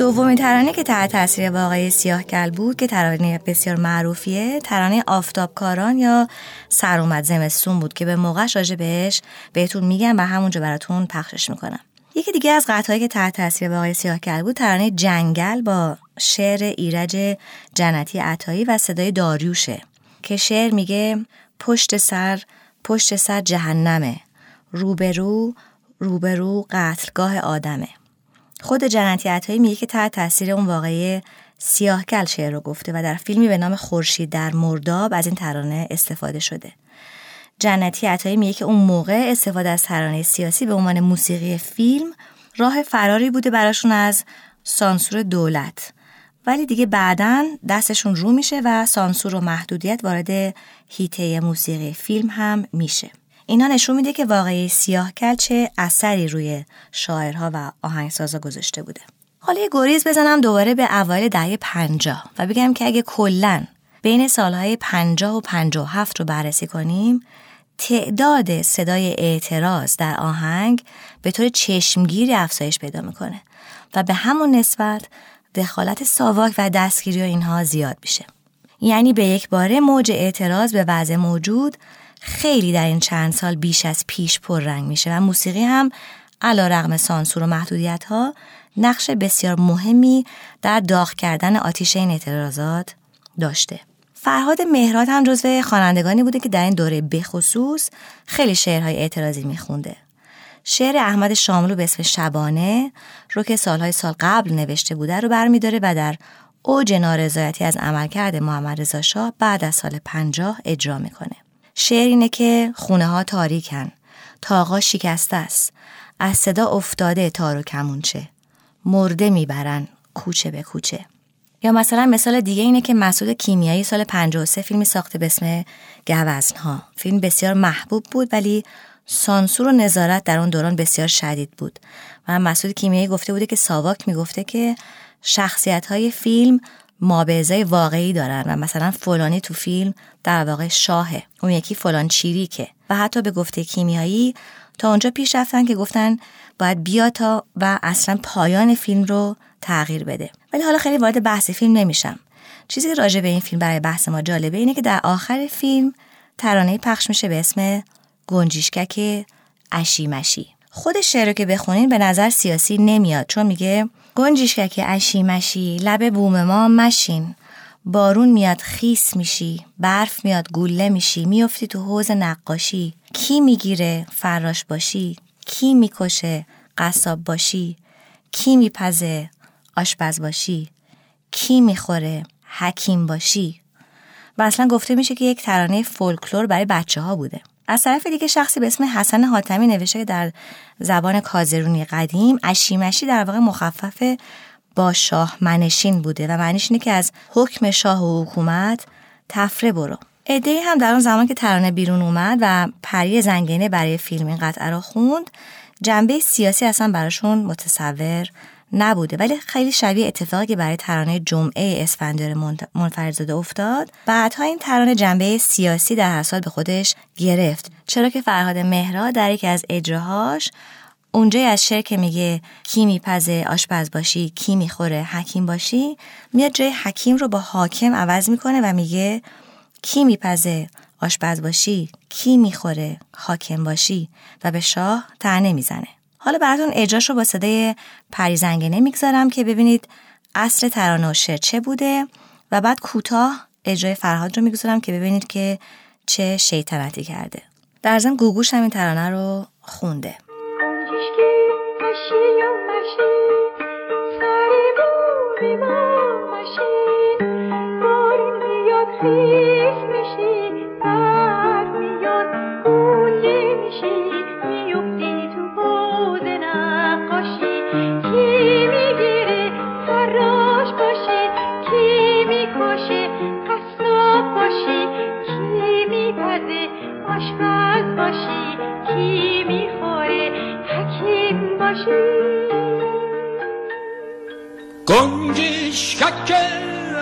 دومین ترانه که تحت تاثیر واقعی سیاه کل بود که ترانه بسیار معروفیه ترانه آفتابکاران یا سر اومد زمستون بود که به موقعش راجع بهش بهتون میگم و همونجا براتون پخشش می‌کنم. یکی دیگه از قطعهایی که تحت تاثیر واقعی سیاه کل بود ترانه جنگل با شعر ایرج جنتی عطایی و صدای داریوشه که شعر میگه پشت سر پشت سر جهنمه روبرو روبرو قتلگاه آدمه. خود جنتی عطایی میگه که تحت تاثیر اون واقعی سیاهکل شعر رو گفته و در فیلمی به نام خورشید در مرداب از این ترانه استفاده شده. جنتی عطایی میگه که اون موقع استفاده از ترانه سیاسی به عنوان موسیقی فیلم راه فراری بوده براشون از سانسور دولت. ولی دیگه بعدا دستشون رو میشه و سانسور و محدودیت وارد هیته موسیقی فیلم هم میشه. اینا نشون میده که واقعی سیاه چه اثری روی شاعرها و آهنگسازا گذاشته بوده. حالا یه گریز بزنم دوباره به اوایل دهه پنجاه و بگم که اگه کلا بین سالهای پنجاه و پنجاه و هفت رو بررسی کنیم تعداد صدای اعتراض در آهنگ به طور چشمگیری افزایش پیدا می‌کنه و به همون نسبت دخالت ساواک و دستگیری و اینها زیاد میشه. یعنی به یک باره موج اعتراض به وضع موجود خیلی در این چند سال بیش از پیش پررنگ میشه و موسیقی هم علا رغم سانسور و محدودیت ها نقش بسیار مهمی در داغ کردن آتیش این اعتراضات داشته. فرهاد مهراد هم جزو خوانندگانی بوده که در این دوره بخصوص خیلی شعرهای اعتراضی میخونده. شعر احمد شاملو به اسم شبانه رو که سالهای سال قبل نوشته بوده رو برمیداره و در اوج نارضایتی از عملکرد محمد رضا شاه بعد از سال پنجاه اجرا می‌کنه. شعر اینه که خونه ها تاریکن تاقا شکسته است. از صدا افتاده تار و کمونچه مرده می‌برن کوچه به کوچه. یا مثلا مثال دیگه اینه که مسعود کیمیایی سال 53 فیلمی ساخته به اسم گوزنها. فیلم بسیار محبوب بود ولی سانسور و نظارت در اون دوران بسیار شدید بود. و مسعود کیمیایی گفته بوده که ساواک می‌گفته که شخصیت های فیلم مابعضای واقعی دارن و مثلا فلانی تو فیلم در واقع شاهه. اون یکی فلان چیریکه. و حتی به گفته کیمیایی تا اونجا پیش رفتن که گفتن باید بیا تا و اصلا پایان فیلم رو تغییر بده. ولی حالا خیلی وارد بحث فیلم نمیشم. چیزی که راجع به این فیلم برای بحث ما جالبه اینه که در آخر فیلم ترانه پخش میشه به اسم گنجیشکک اشیمشی. خود شعر رو که بخونین به نظر سیاسی نمیاد چون میگه گنجیشکک اشیمشی لب بوم ما مشین بارون میاد خیس میشی برف میاد گوله میشی میافتی تو حوز نقاشی. کی می‌گیره فراش باشی؟ کی می‌کشه قصاب باشی؟ کی میپزه آشپز باشی؟ کی می‌خوره حکیم باشی؟ و اصلا گفته میشه که یک ترانه فولکلور برای بچه ها بوده. از طرف دیگه شخصی به اسم حسن حاتمی نوشته که در زبان کازرونی قدیم اشیمشی در واقع مخفف با شاه منشین بوده و معنیش اینه که از حکم شاه و حکومت تفره برو. ایده هم در اون زمان که ترانه بیرون اومد و پری زنگینه برای فیلم این قطعه را خوند جنبه سیاسی اصلا براشون متصور نبوده. ولی خیلی شبیه اتفاقی که برای ترانه جمعه اسفندیار منفردزاده افتاد. بعدها این ترانه جنبه سیاسی در هر به خودش گرفت. چرا که فرهاد مهرا در یکی از اجراهاش اونجای از شعر که میگه کی میپزه آشپز باشی کی می‌خوره حکیم باشی میاد جای حکیم رو با حاکم عوض می‌کنه و میگه کی میپزه آشپز باشی کی می‌خوره حاکم باشی و به شاه تنه می‌زنه. حالا براتون اجراش رو با صدای پریزنگنه می‌گذارم که ببینید اصل ترانه و شعر چه بوده و بعد کوتاه اجرای فرهاد رو می‌گذارم که ببینید که چه شیطنتی کرده. در ضمن گوگوش هم این ترانه رو خونده. گنجشکک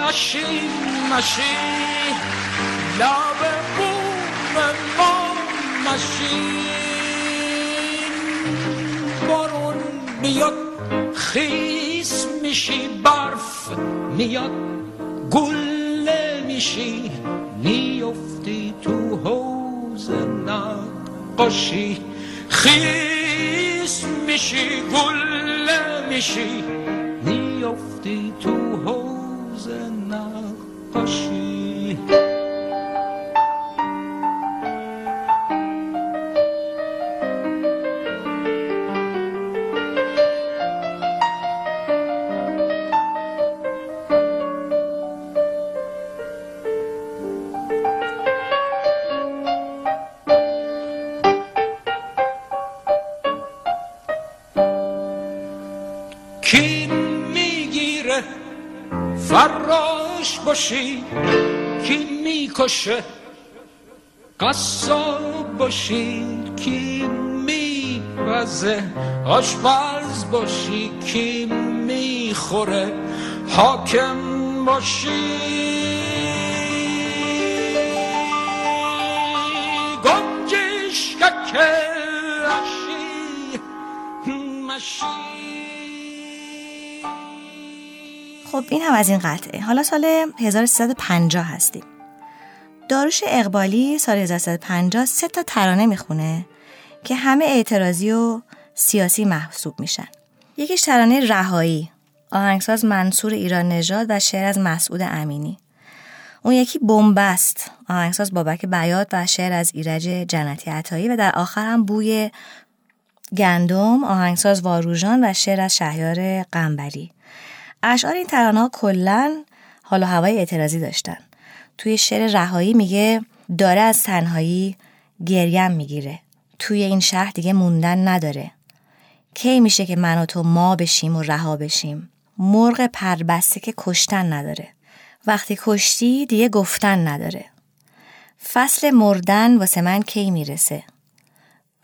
اشی مشی لب بوم ما مشین بارون میاد خیس میشی برف میاد گله میشی. میفتی تو حوز نقاشی. خیس میشی گله میشی میفتی تو حوز نقاشی. باشی کی می‌کشه؟ قصاب باشی کی میپزه آشپز باشی کی می‌خوره؟ حاکم باشی. گنجش که مشی. خب این هم از این قطعه. حالا سال 1350 هستیم. داروش اقبالی سال 1350 سه تا ترانه می‌خونه که همه اعتراضی و سیاسی محسوب میشن. یکیش ترانه رهایی آهنگساز منصور ایران نژاد و شعر از مسعود امینی. اون یکی بنبست آهنگساز بابک بیات و شعر از ایرج جنتی عطایی و در آخر هم بوی گندم آهنگساز واروژان و شعر از شهیار قنبری. اشعار این ترانه ها کلا حال و هوای اعتراضی داشتن. توی شعر رهایی میگه داره از تنهایی گریم می‌گیره. توی این شهر دیگه موندن نداره. کی میشه که من و تو ما بشیم و رها بشیم؟ مرغ پربسته که کشتن نداره. وقتی کشتی دیگه گفتن نداره. فصل مردن واسه من کی می‌رسه؟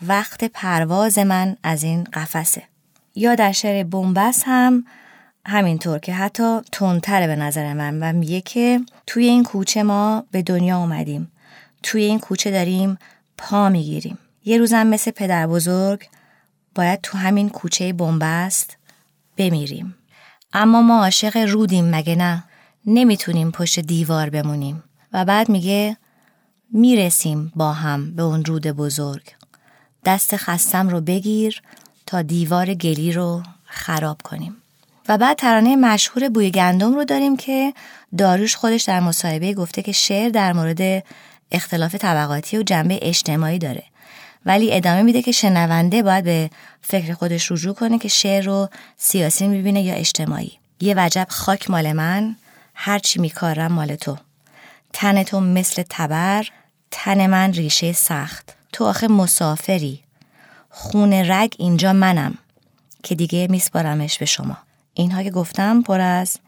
وقت پرواز من از این قفسه. یا در شعر بنبست هم همینطور که حتی تندتره به نظر من و میگه که توی این کوچه ما به دنیا اومدیم. توی این کوچه داریم پا می‌گیریم. یه روزم مثل پدر بزرگ باید تو همین کوچه بنبست بمیریم. اما ما عاشق رودیم مگه نه؟ نمی‌تونیم پشت دیوار بمونیم. و بعد میگه می‌رسیم با هم به اون رود بزرگ. دست خستم رو بگیر تا دیوار گلی رو خراب کنیم. و بعد ترانه مشهور بوی گندم رو داریم که داروش خودش در مصاحبه گفته که شعر در مورد اختلاف طبقاتی و جنبه اجتماعی داره. ولی ادامه میده که شنونده باید به فکر خودش رجوع کنه که شعر رو سیاسی می‌بینه یا اجتماعی. یه وجب خاک مال من هرچی میکارم مال تو. تن تو مثل تبر تن من ریشه سخت. تو آخه مسافری. خون رگ اینجا منم که دیگه میسپارمش به شما. اینها که گفتم پر از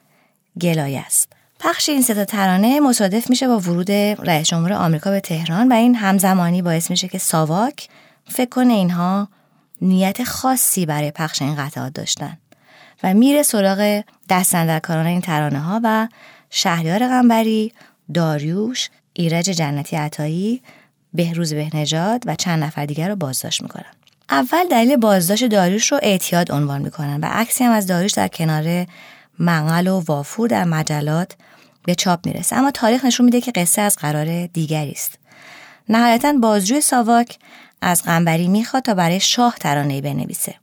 گلایه است پخش این ستا ترانه مصادف میشه با ورود رئیس جمهور آمریکا به تهران و این همزمانی باعث میشه که ساواک فکر کنه اینها نیت خاصی برای پخش این قطعات داشتن و میره سراغ دستندرکاران این ترانه ها و شهریار غنبری، داریوش، ایرج جنتی عطایی، بهروز بهنژاد و چند نفر دیگر رو بازداشت می‌کنن. اول دلیل بازداشت داریوش رو اعتیاد عنوان می‌کنن و عکسی هم از داریوش در کنار منقل و وافور در مجلات به چاپ می‌رسه. اما تاریخ نشون میده که قصه از قرار دیگری است. نهایتا بازجوی ساواک از قنبری می‌خواد تا برای شاه ترانه بنویسه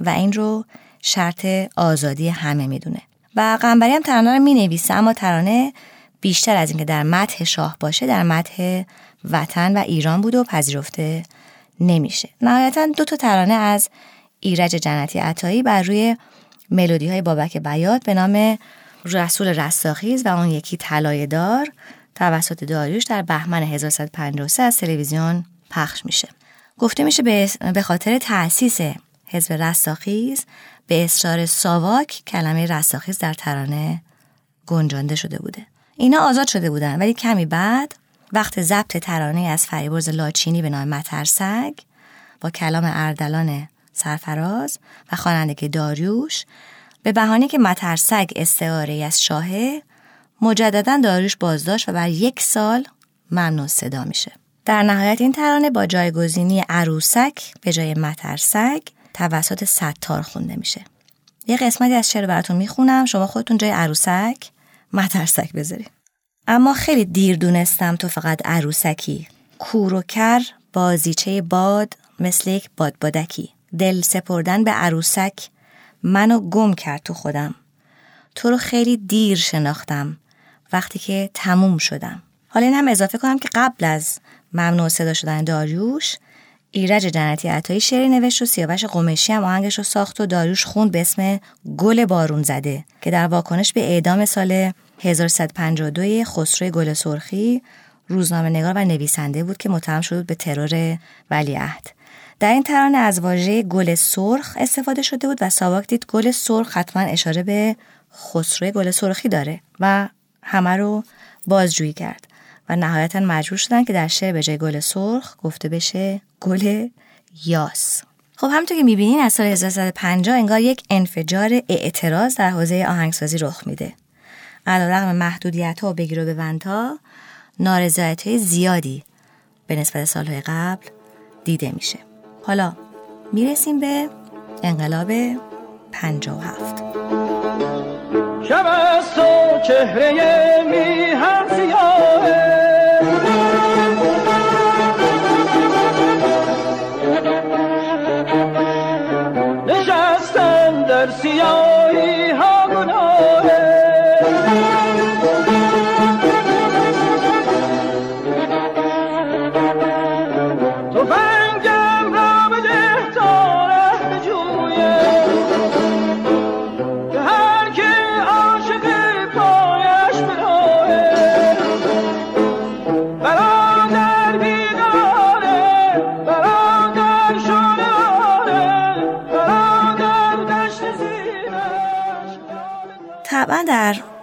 و این رو شرط آزادی همه می‌دونه. و قنبری هم ترانه رو می‌نویسه اما ترانه بیشتر از اینکه در متح شاه باشه در متح وطن و ایران بود و پذیرفته نمیشه نهایتا دو تا ترانه از ایرج جنتی عطایی بر روی ملودی های بابک بیات به نام رسول رستاخیز و اون یکی طلای دار توسط داریوش در بهمن 1153 از تلویزیون پخش میشه. گفته میشه به خاطر تأسیس حزب رستاخیز به اصرار ساواک کلمه رستاخیز در ترانه گنجانده شده بوده. اینا آزاد شده بودن ولی کمی بعد وقت ضبط ترانه از فریبرز لاچینی به نام مترسگ با کلام اردلان سرفراز و خواننده داریوش به بهانه که مترسگ استعاره از شاهه مجددا داریوش بازداشت و بر یک سال ممنوع صدا میشه. در نهایت این ترانه با جایگزینی عروسک به جای مترسگ توسط ستار خونده میشه. یه قسمتی از شعر براتون می‌خونم. شما خودتون جای عروسک مترسک بذارید. اما خیلی دیر دونستم تو فقط عروسکی. کور و کر بازیچه باد مثل یک بادبادکی. دل سپردن به عروسک منو گم کرد تو خودم. تو رو خیلی دیر شناختم وقتی که تموم شدم. حالا این هم اضافه کنم که قبل از ممنوع صدا شدن داریوش ایرج جنتی عطایی شعری نوشت و سیاوش قمشی هم آهنگش رو ساخت و داریوش خوند به اسم گل بارون زده که در واکنش به اعدام سال 1152 خسرو گل سرخی روزنامه نگار و نویسنده بود که متهم شد به ترور ولیعهد در این ترانه از واژه گل سرخ استفاده شده بود و ساواک دید گل سرخ حتما اشاره به خسرو گل سرخی داره و همه رو بازجویی کرد و نهایتا مجبور شدن که در شعر به جای گل سرخ گفته بشه گل یاس. خب همونطور که می‌بینین از سال 1350 انگار یک انفجار اعتراض در حوزه آهنگسازی رخ میده. علیرغم محدودیت ها و بگیر و ببندها نارضایتی های زیادی به نسبت سالهای قبل دیده میشه. حالا می‌رسیم به انقلاب 57 شب از تو چهره میهن سیاهه.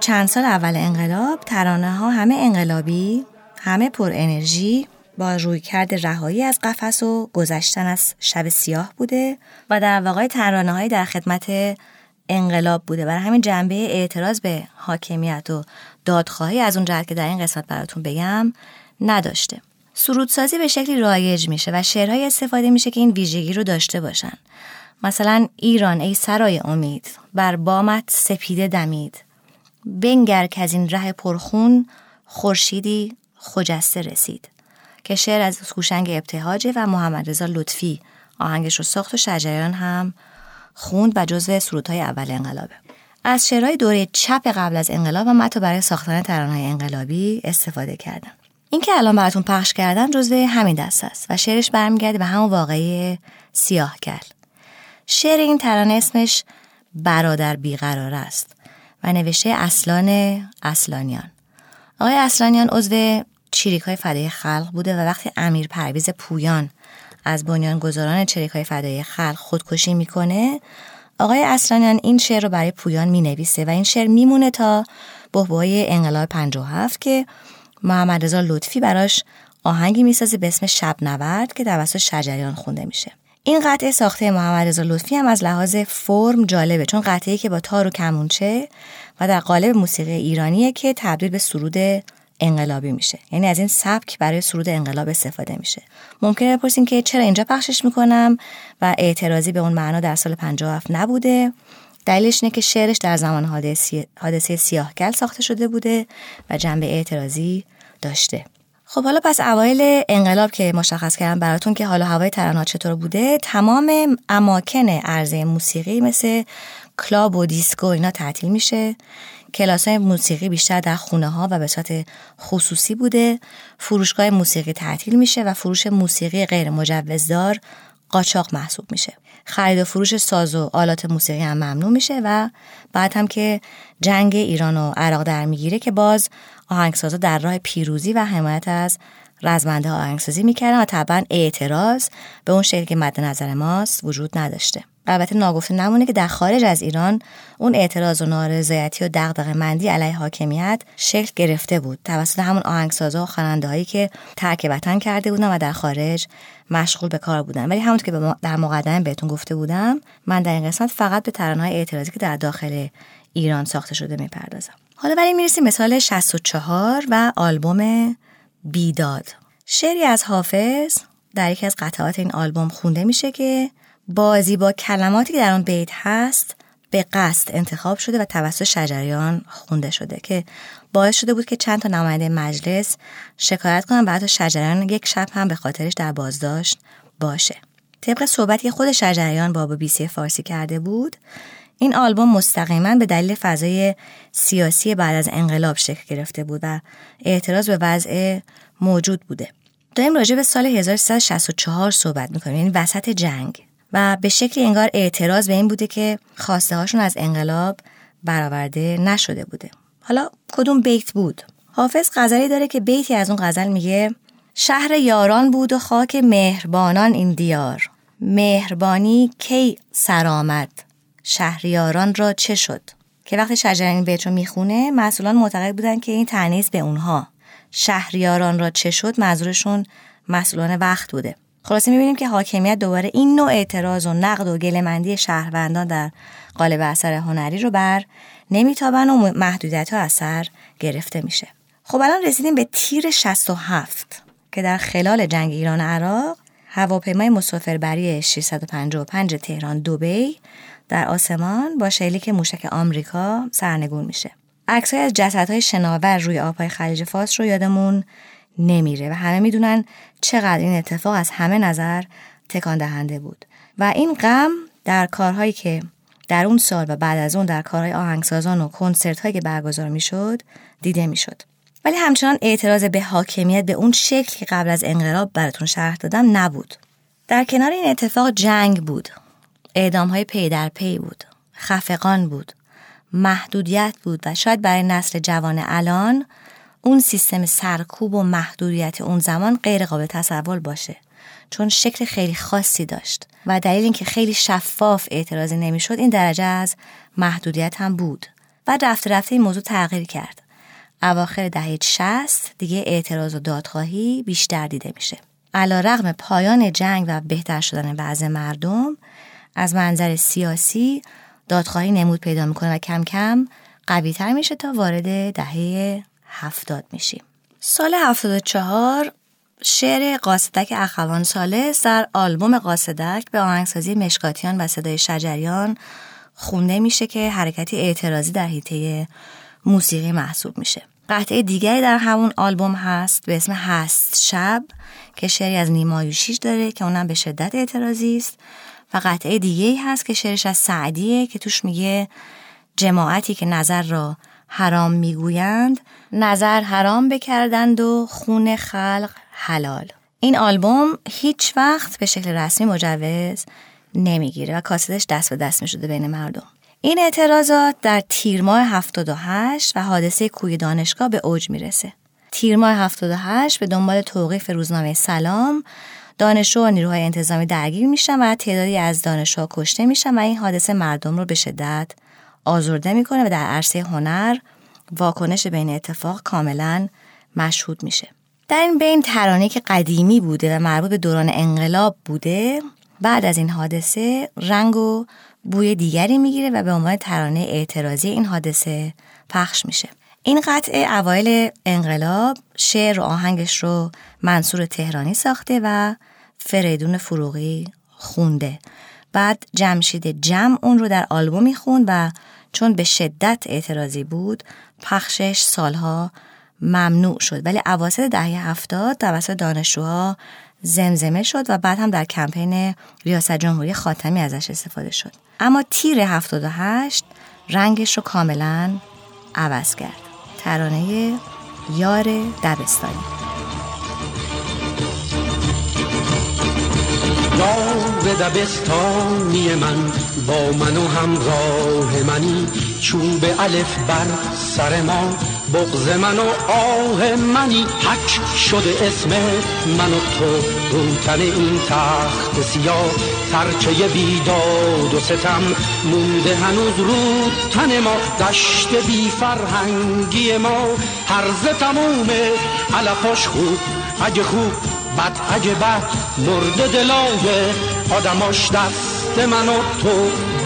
چند سال اول انقلاب ترانه ها همه انقلابی همه پر انرژی با روی کرد رهایی از قفس و گذشتن از شب سیاه بوده و در واقع ترانه های در خدمت انقلاب بوده. برای همین جنبه اعتراض به حاکمیت و دادخواهی از اون جهت که در این قسمت براتون بگم نداشته. سرودسازی به شکلی رایج میشه و شعرهای استفاده میشه که این ویژگی رو داشته باشن. مثلا ایران ای سرای امید بر بامت سپیده دمید. بنگر که از این ره پرخون خورشیدی خجسته رسید که شعر از هوشنگ ابتهاجه و محمد رضا لطفی آهنگش رو ساخت و شجریان هم خوند و جزو سرودهای اول انقلابه. از شعرهای دوره چپ قبل از انقلاب هم حتی برای ساختن ترانه‌های انقلابی استفاده کردم این که الان براتون پخش کردم جزو همین دست است و شعرش برمیگرده به همون واقعی سیاه کل. شعر این ترانه اسمش برادر بیقرار است. و نوشته اصلان اصلانیان. آقای اصلانیان عضو چیریک های فدای خلق بوده و وقتی امیر پرویز پویان از بنیانگذاران چریک های فدای خلق خودکشی می‌کنه آقای اصلانیان این شعر رو برای پویان می نویسه و این شعر میمونه تا بحبوهای انقلاب 57 که محمد رضا لطفی براش آهنگی می‌سازه به اسم شب نورد که توسط شجریان خونده میشه. این قطعه ساخته محمد رضا لطفی هم از لحاظ فرم جالبه چون قطعه که با تار و کمونچه و در قالب موسیقی ایرانیه که تبدیل به سرود انقلابی میشه. یعنی از این سبک برای سرود انقلاب استفاده میشه. ممکنه بپرسین که چرا اینجا پخشش می‌کنم و اعتراضی به اون معنا در سال 57 نبوده. دلیلش اینه که شعرش در زمان حادثه, حادثه سیاهگل ساخته شده بوده و جنبه اعتراضی داشته. خب حالا پس اوایل انقلاب که مشخص کردم براتون که حالا هوای ترانات چطور بوده تمام اماکن عرضه موسیقی مثل club و دیسکو اینا تعطیل میشه. کلاس های موسیقی بیشتر در خونه ها و به صورت خصوصی بوده. فروشگاه موسیقی تعطیل میشه و فروش موسیقی غیر مجوزدار قاچاق محسوب میشه. خرید و فروش ساز و آلات موسیقی هم ممنوع میشه و بعد هم که جنگ ایران و عراق در می‌گیره که باز آهنگسازا در راه پیروزی و حمایت از رزمنده آهنگسازی می‌کردن و طبعا اعتراض به اون شکلی که مد نظر ماست وجود نداشته. البته ناگفته نمونه که در خارج از ایران اون اعتراض و نارضایتی و دغدغه مندی علیه حاکمیت شکل گرفته بود. توسط همون آهنگسازا و خواننده هایی که ترک وطن کرده بودن و در خارج مشغول به کار بودن. ولی همونطور که در مقدمه بهتون گفته بودم من در این قسمت فقط به ترانه‌های اعتراضی که در داخل ایران ساخته شده می‌پردازم. حالا ولی می‌رسیم مثال 64 و آلبوم بیداد. شعری از حافظ در یکی از قطعات این آلبوم خونده میشه که بازی با کلماتی که در آن بیت هست به قصد انتخاب شده و توسط شجریان خونده شده که باعث شده بود که چند تا نماینده مجلس شکایت کنن و حتی شجریان یک شب هم به خاطرش در بازداشت باشه. طبق صحبتی خود شجریان با بی سی فارسی کرده بود این آلبوم مستقیما به دلیل فضای سیاسی بعد از انقلاب شکل گرفته بود و اعتراض به وضع موجود بوده. داریم راجع به سال 1364 صحبت می‌کنیم یعنی وسط جنگ. و به شکلی انگار اعتراض به این بوده که خواسته هاشون از انقلاب برآورده نشده بوده. حالا کدوم بیت بود؟ حافظ غزلی داره که بیتی از اون غزل میگه شهر یاران بود و خاک مهربانان این دیار. مهربانی کی سرآمد شهریاران را چه شد؟ که وقتی شجریان این بیت رو می‌خونه مسئولان معتقد بودن که این تنیز به اونها. شهریاران را چه شد؟ منظورشون مسئولان وقت بوده. خلاصه می‌بینیم که حاکمیت دوباره این نوع اعتراض و نقد و گلمندی شهروندان در قالب اثر هنری رو بر نمیتابن و محدودیت ها اثر گرفته میشه خب الان رسیدیم به تیر 67 که در خلال جنگ ایران عراق هواپیمای مسافربری 655 تهران دوبی در آسمان با شلیک موشک آمریکا سرنگون میشه. عکسای از جسدهای شناور روی آبهای خلیج فارس رو یادمون نمیره و همه می‌دونن چقدر این اتفاق از همه نظر تکان دهنده بود. و این غم در کارهایی که در اون سال و بعد از اون در کارهای آهنگسازان و کنسرت هایی که برگزار می‌شد دیده می‌شد. ولی همچنان اعتراض به حاکمیت به اون شکل که قبل از انقلاب براتون شرح دادم نبود. در کنار این اتفاق جنگ بود. اعدام های پی در پی بود. خفقان بود. محدودیت بود و شاید برای نسل جوان الان اون سیستم سرکوب و محدودیت اون زمان غیر قابل تصور باشه. چون شکل خیلی خاصی داشت و دلیل اینکه خیلی شفاف اعتراضی نمی‌شد این درجه از محدودیت هم بود. و رفته رفته این موضوع تغییر کرد. اواخر دهه 60 دیگه اعتراض و دادخواهی بیشتر دیده میشه. علا رغم پایان جنگ و بهتر شدن وضع مردم از منظر سیاسی دادخواهی نمود پیدا می‌کنه و کم کم قوی تر میشه تا وارد دهه هفتاد میشیم. سال هفتاد چهار شعر قاصدک اخوان ساله در آلبوم قاصدک به آهنگسازی مشکاتیان و صدای شجریان خونده میشه که حرکتی اعتراضی در حیطه موسیقی محسوب میشه. قطعه دیگری در همون آلبوم هست به اسم هست شب که شعری از نیما یوشیج داره که اونم به شدت اعتراضی است و قطعه دیگه ای هست که شعرش از سعدیه که توش میگه جماعتی که نظر را حرام می‌گویند نظر حرام بکردند و خون خلق حلال. این آلبوم هیچ وقت به شکل رسمی مجوز نمی‌گیره و کاستش دست به دست می‌شده بین مردم. این اعتراضات در تیر ماه 78 و حادثه کوی دانشگاه به اوج می‌رسه. تیر ماه 78 به دنبال توقیف روزنامه سلام دانشجو و نیروهای انتظامی درگیر میشن و تعدادی از دانشجوها کشته میشن و این حادثه مردم رو به شدت آزرده می‌کنه و در عرصه هنر واکنش بین اتفاق کاملا مشهود میشه. در این بین ترانه که قدیمی بوده و مربوط به دوران انقلاب بوده بعد از این حادثه رنگ و بوی دیگری می‌گیره و به عنوان ترانه اعتراضی این حادثه پخش میشه. این قطعه اوایل انقلاب شعر و آهنگش رو منصور تهرانی ساخته و فریدون فروغی خونده. بعد جمشید جمع اون رو در آلبومی خوند و چون به شدت اعتراضی بود پخشش سالها ممنوع شد. ولی اواسط دهه هفتاد توسط دانشجوها زمزمه شد و بعد هم در کمپین ریاست جمهوری خاتمی ازش استفاده شد. اما تیر 78 رنگش رو کاملا عوض کرد. ترانه یار دبستانی. یار دبستانی من با من و همراه منی. چوب الف بر سر ما بغز من و آه منی. حک شده اسم من و تو روتن این تخت سیاه. ترچه بیداد و ستم مونده هنوز رو تن ما. دشت بی فرهنگی ما هرز تمومه علفاش خوب اگه خوب بد اگه بد مرد دلای آدماش دست من و تو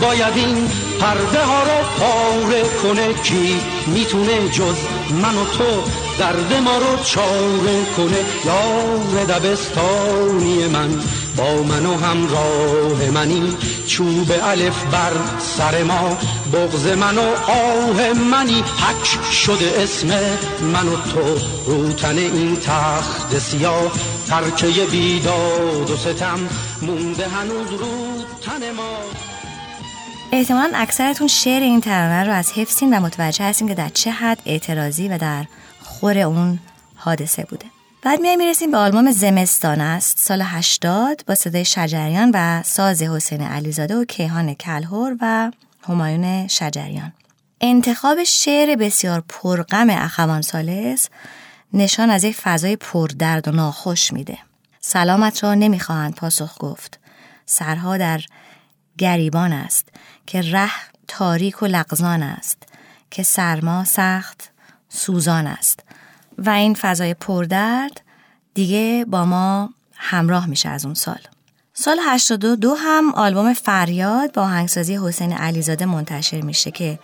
باید این پرده ها رو پاره کنه کی می‌تونه جز من و تو درد ما رو چاره کنه. یار دبستانی من با من و همراه منی چوب الف بر سر ما. بغز من و آه منی حک شده اسم من و تو. روتن این تخت سیاه ترکه بیداد و ستم. مونده هنوز رو تن ما. احتمالا اکثرتون شعر این ترانه رو از حفظین و متوجه هستین که در چه حد اعتراضی و در خور اون حادثه بوده. بعد میایم می‌رسیم به آلبوم زمستان است. سال 80 با صدای شجریان و ساز حسین علیزاده و کیهان کلهور و همایون شجریان. انتخاب شعر بسیار پرغم اخوان سالس نشان از یک فضای پردرد و ناخوش میده. سلامت را نمی‌خواهند پاسخ گفت. سرها در گریبان است که ره تاریک و لغزان است که سرما سخت سوزان است. و این فضای پردرد دیگه با ما همراه میشه از اون سال. سال 82 هم آلبوم فریاد با آهنگسازی حسین علیزاده منتشر میشه که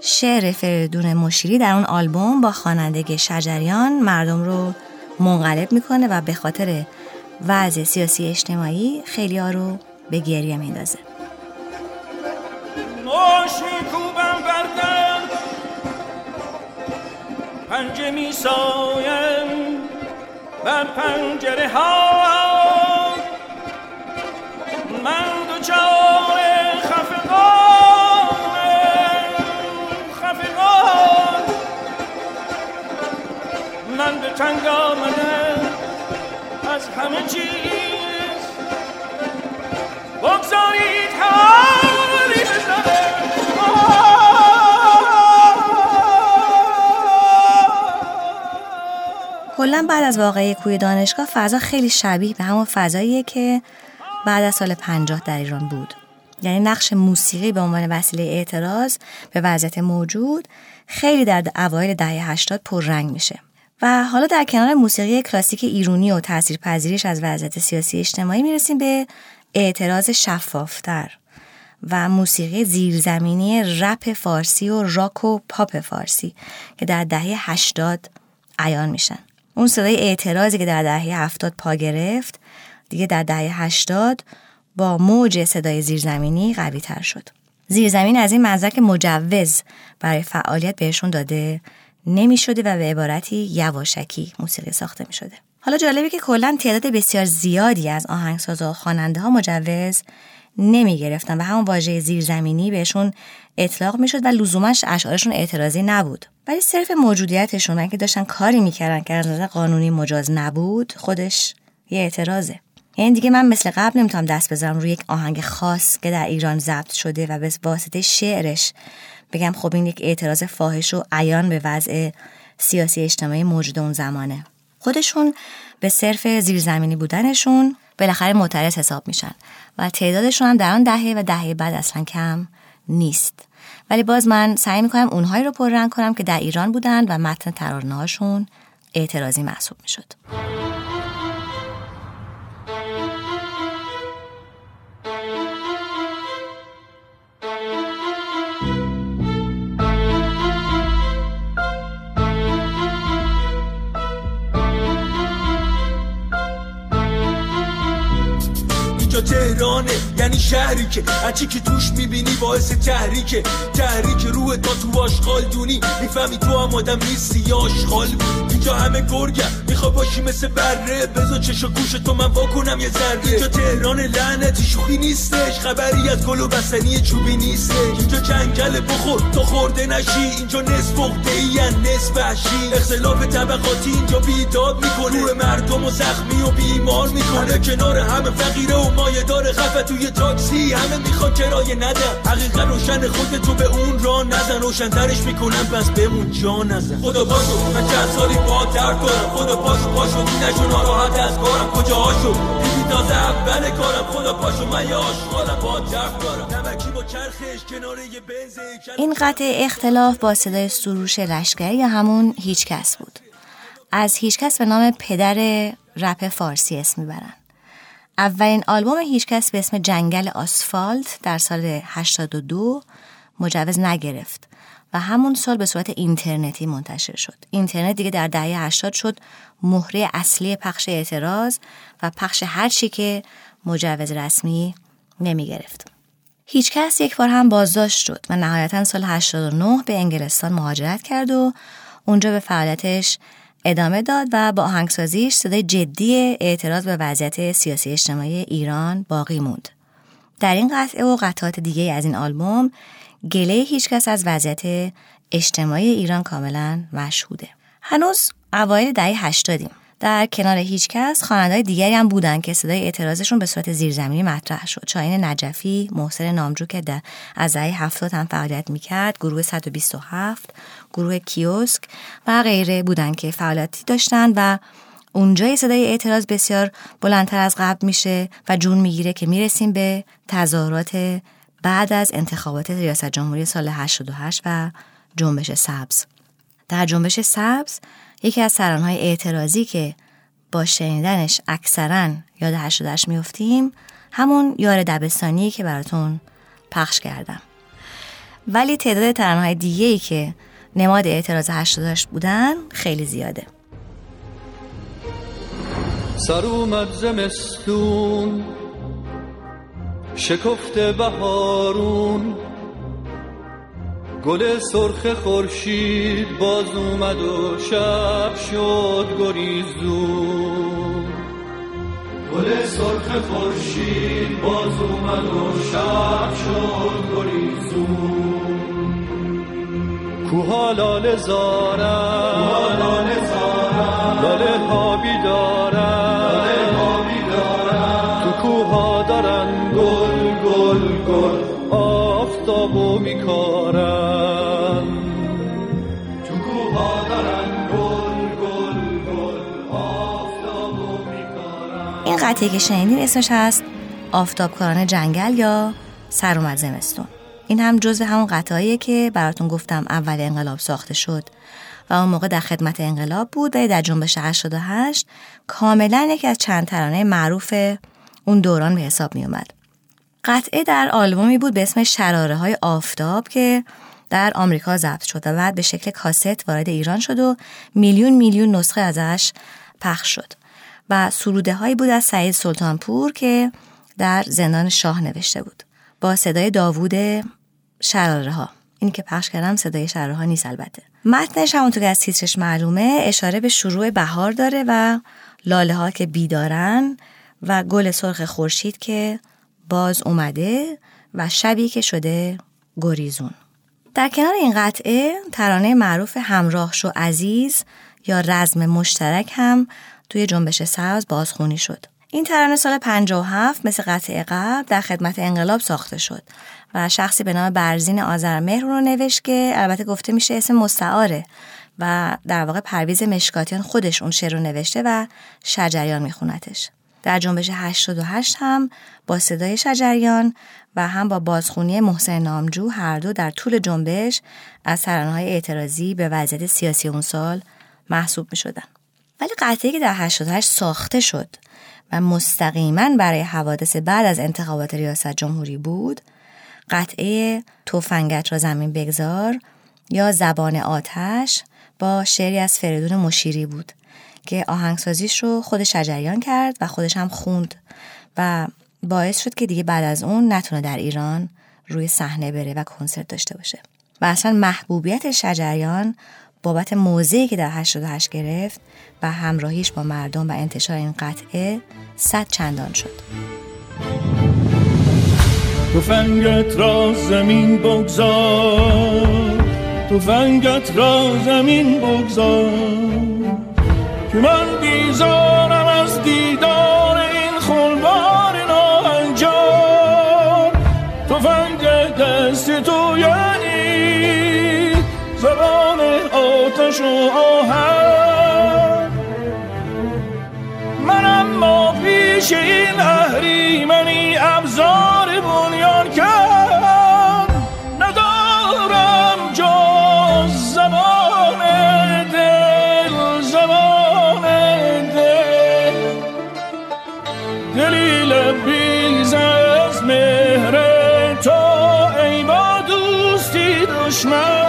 شعر فریدون مشیری در اون آلبوم با خوانندگی شجریان مردم رو منقلب می‌کنه و به خاطر وضع سیاسی اجتماعی خیلی ها رو به گریه میندازه. پنجه می سایم بر پنجره ها من دوچار خفقان خفقان. من به تنگ آمدم. از همه چیز. بگذارید حالی کلا بعد از واقعی کوی دانشگاه فضا خیلی شبیه به همون فضاییه که بعد از سال 50 در ایران بود. یعنی نقش موسیقی به عنوان وسیله اعتراض به وضعیت موجود خیلی در اوایل دهه 80 پررنگ میشه. و حالا در کنار موسیقی کلاسیک ایرونی و تاثیرپذیریش از وضعیت سیاسی اجتماعی می‌رسیم به اعتراض شفافتر و موسیقی زیرزمینی رپ فارسی و راک و پاپ فارسی که در دهه 80 عیان میشن. اون صدای اعتراضی که در دهه 70 پا گرفت دیگه در دهه 80 با موج صدای زیرزمینی قوی تر شد. زیرزمین از این مدرک مجوز برای فعالیت بهشون داده نمی شده و به عبارتی یواشکی موسیقی ساخته می شده. حالا جالبه که کلا تعداد بسیار زیادی از آهنگسازها و خواننده ها مجوز نمی گرفتن و همون واژه زیرزمینی بهشون اطلاق می شد و لزومش اشعارشون اعتراضی نبود. ولی صرف موجودیتشون و اینکه داشتن کاری می‌کردن که از نظر قانونی مجاز نبود خودش یه اعتراضه. یعنی دیگه من مثل قبل نمی‌تونم دست بذارم روی یک آهنگ خاص که در ایران ضبط شده و به واسطه شعرش بگم خب این یک اعتراض فاحش و عیان به وضع سیاسی اجتماعی موجود اون زمانه. خودشون به صرف زیرزمینی بودنشون بالاخره معترض حساب میشن. و تعدادشون هم در آن دهه و دهه بعد اصلا کم نیست ولی باز من سعی می‌کنم اونهایی رو پررنگ کنم که در ایران بودن و متن ترانه‌هاشون اعتراضی محسوب می‌شد. یعنی شهری که هرچی که توش می‌بینی باعث تحریکه. تحریک روح تا تو آشغال دونی. می‌فهمی تو هم آدم نیستی یا آشغال اینجا همه گرگم میخوا باشی مثل بره. بزا چشا گوش تو من واکنم یه ذره. اینجا تهران لعنتی شوخی نیستش. خبری از گل و بسنی چوبی نیستش. اینجا جنگل بخور. تو خورده نشی. اینجا نصف عقده ای نصف وحشی. اختلاف طبقاتی اینجا بیداد می‌کنه. روح مردم و زخمی و بیمار می‌کنه. کنار همه فقیره و مایه داره. خفه توی تاکسی. همه می‌خواد کرایه ندم حقیقت روشن خود تو به اون را نزن. روشنترش می‌کنم پس بمون جا نزن. خدا پاشو من چند سالی با درد دارم. خدا پاشو پاشو نشو ناراحت از کارم. کجا هاشو دیدی تازه اول کارم. خدا پاشو من یه آشغالم با چرخش کنار یه بنزه این قطع اختلاف با صدای سروش لشکری یا همون هیچکس بود؟ از هیچکس به نام پدر رپ فارسی اسم می‌برن. اولین آلبوم هیچکس به اسم جنگل آسفالت در سال 82 مجوز نگرفت و همون سال به صورت اینترنتی منتشر شد. اینترنت دیگه در دهه 80 شد مهره اصلی پخش اعتراض و پخش هر چی که مجوز رسمی نمی گرفت. هیچ کس یک بار هم بازداشت شد و نهایتا سال 89 به انگلستان مهاجرت کرد و اونجا به فعالیتش ادامه داد و با آهنگسازیش صدای جدی اعتراض به وضعیت سیاسی اجتماعی ایران باقی موند. در این قطعه و قطعات دیگه از این آلبوم گله هیچکس از وضعیت اجتماعی ایران کاملا مشهوده. هنوز اوایل دهه هشتادیم. در کنار هیچ کس خواننده‌های دیگری هم بودن که صدای اعتراضشون به صورت زیرزمینی مطرح شد. شاهین نجفی، محسن نامجو که از دهه هفتاد هم فعالیت می‌کرد، گروه 127 گروه کیوسک و غیره بودن که فعالیتی داشتن و اونجای صدای اعتراض بسیار بلندتر از قبل میشه و جون می‌گیره که می‌رسیم به تظاهرات بعد از انتخابات ریاست جمهوری سال 88 و جنبش سبز در جنبش سبز یکی از سرانهای اعتراضی که با شنیدنش اکثرا یاد 88 میفتیم همون یار دبستانی که براتون پخش کردم. ولی تعداد ترانه‌های دیگه ای که نماد اعتراض 88 بودن خیلی زیاده. سر اومد زمستون شکفته بهارون. گل سرخ خورشید باز اومد و شب شد گریزون گل سرخ خورشید باز اومد و شب شد گریزون کوها لاله زارن لاله ها بیدارن. قطعه که شنیدین اسمش هست آفتابکاران جنگل یا سر اومد زمستون این هم جزو همون قطعاییه که براتون گفتم اول انقلاب ساخته شد و اون موقع در خدمت انقلاب بود و در جنبش 88 کاملا یکی از چند ترانه معروف اون دوران به حساب می اومد. قطعه در آلبومی بود به اسم شراره های آفتاب که در آمریکا ضبط شد و بعد به شکل کاست وارد ایران شد و میلیون میلیون نسخه ازش پخش شد و سروده هایی بود از سعید سلطانپور که در زندان شاه نوشته بود. با صدای داوود شراره ها اینی که پخش کردم صدای شرها نیست البته. متنش همونطور که از تیترش معلومه اشاره به شروع بهار داره و لاله ها که بیدارن و گل سرخ خورشید که باز اومده و شبی که شده گریزون. در کنار این قطعه ترانه معروف همراه شو عزیز یا رزم مشترک هم توی جنبش سبز بازخونی شد این ترانه سال 57 مثل قطعه قبل در خدمت انقلاب ساخته شد و شخصی به نام برزین آذرمهر رو نوشت که البته گفته میشه اسم مستعاره و در واقع پرویز مشکاتیان خودش اون شعر رو نوشته و شجریان میخونتش در جنبش 88 هم با صدای شجریان و هم با بازخونی محسن نامجو هر دو در طول جنبش از های اعتراضی به وضعیت سیاسی اون سال محسوب می شدن. ولی قطعی که در 88 ساخته شد و مستقیما برای حوادث بعد از انتخابات ریاست جمهوری بود قطعه توفنگت را زمین بگذار یا زبان آتش با شعری از فریدون مشیری بود که آهنگسازیش رو خود شجریان کرد و خودش هم خوند و باعث شد که دیگه بعد از اون نتونه در ایران روی صحنه بره و کنسرت داشته باشه. و اصلا محبوبیت شجریان بابت موضعی که در 88 گرفت و همراهیش با مردم و انتشار این قطعه صد چندان شد. فنگت را زمین بگذار فنگت را زمین بگذار که من بیزارم از دیدار. آتش و آهن. من اما پیش این اهریمنی ابزار بنیان کرد ندارم جز زبان دل زبان دل. دلی لبیز از مهر تو ای با دوستی دشمن.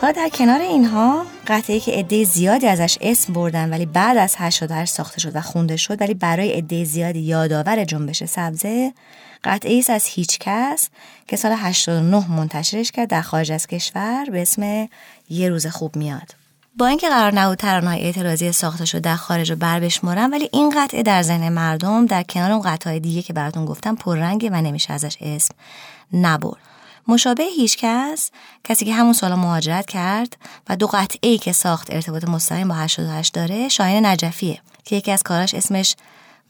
حالا در کنار اینها قطعه که عده زیادی ازش اسم بردن ولی بعد از 88 ساخته شد و خونده شد ولی برای عده زیادی یادآور جنبش سبزه قطعه ایست از هیچ کس که سال 89 منتشرش کرد در خارج از کشور به اسم یه روز خوب میاد. با اینکه قرار نبود ترانه‌های اعتراضی ساخته شد در خارج رو بر بشمرم ولی این قطعه در ذهن مردم در کنار اون قطعه دیگه که براتون گفتم پررنگه و نمیشه ازش اسم نبرد. مشابه هیچکس کسی که همون سالا مهاجرت کرد و دو قطعه ای که ساخت ارتباط مستقیم با 88 داره شاهین نجفیه که یکی از کاراش اسمش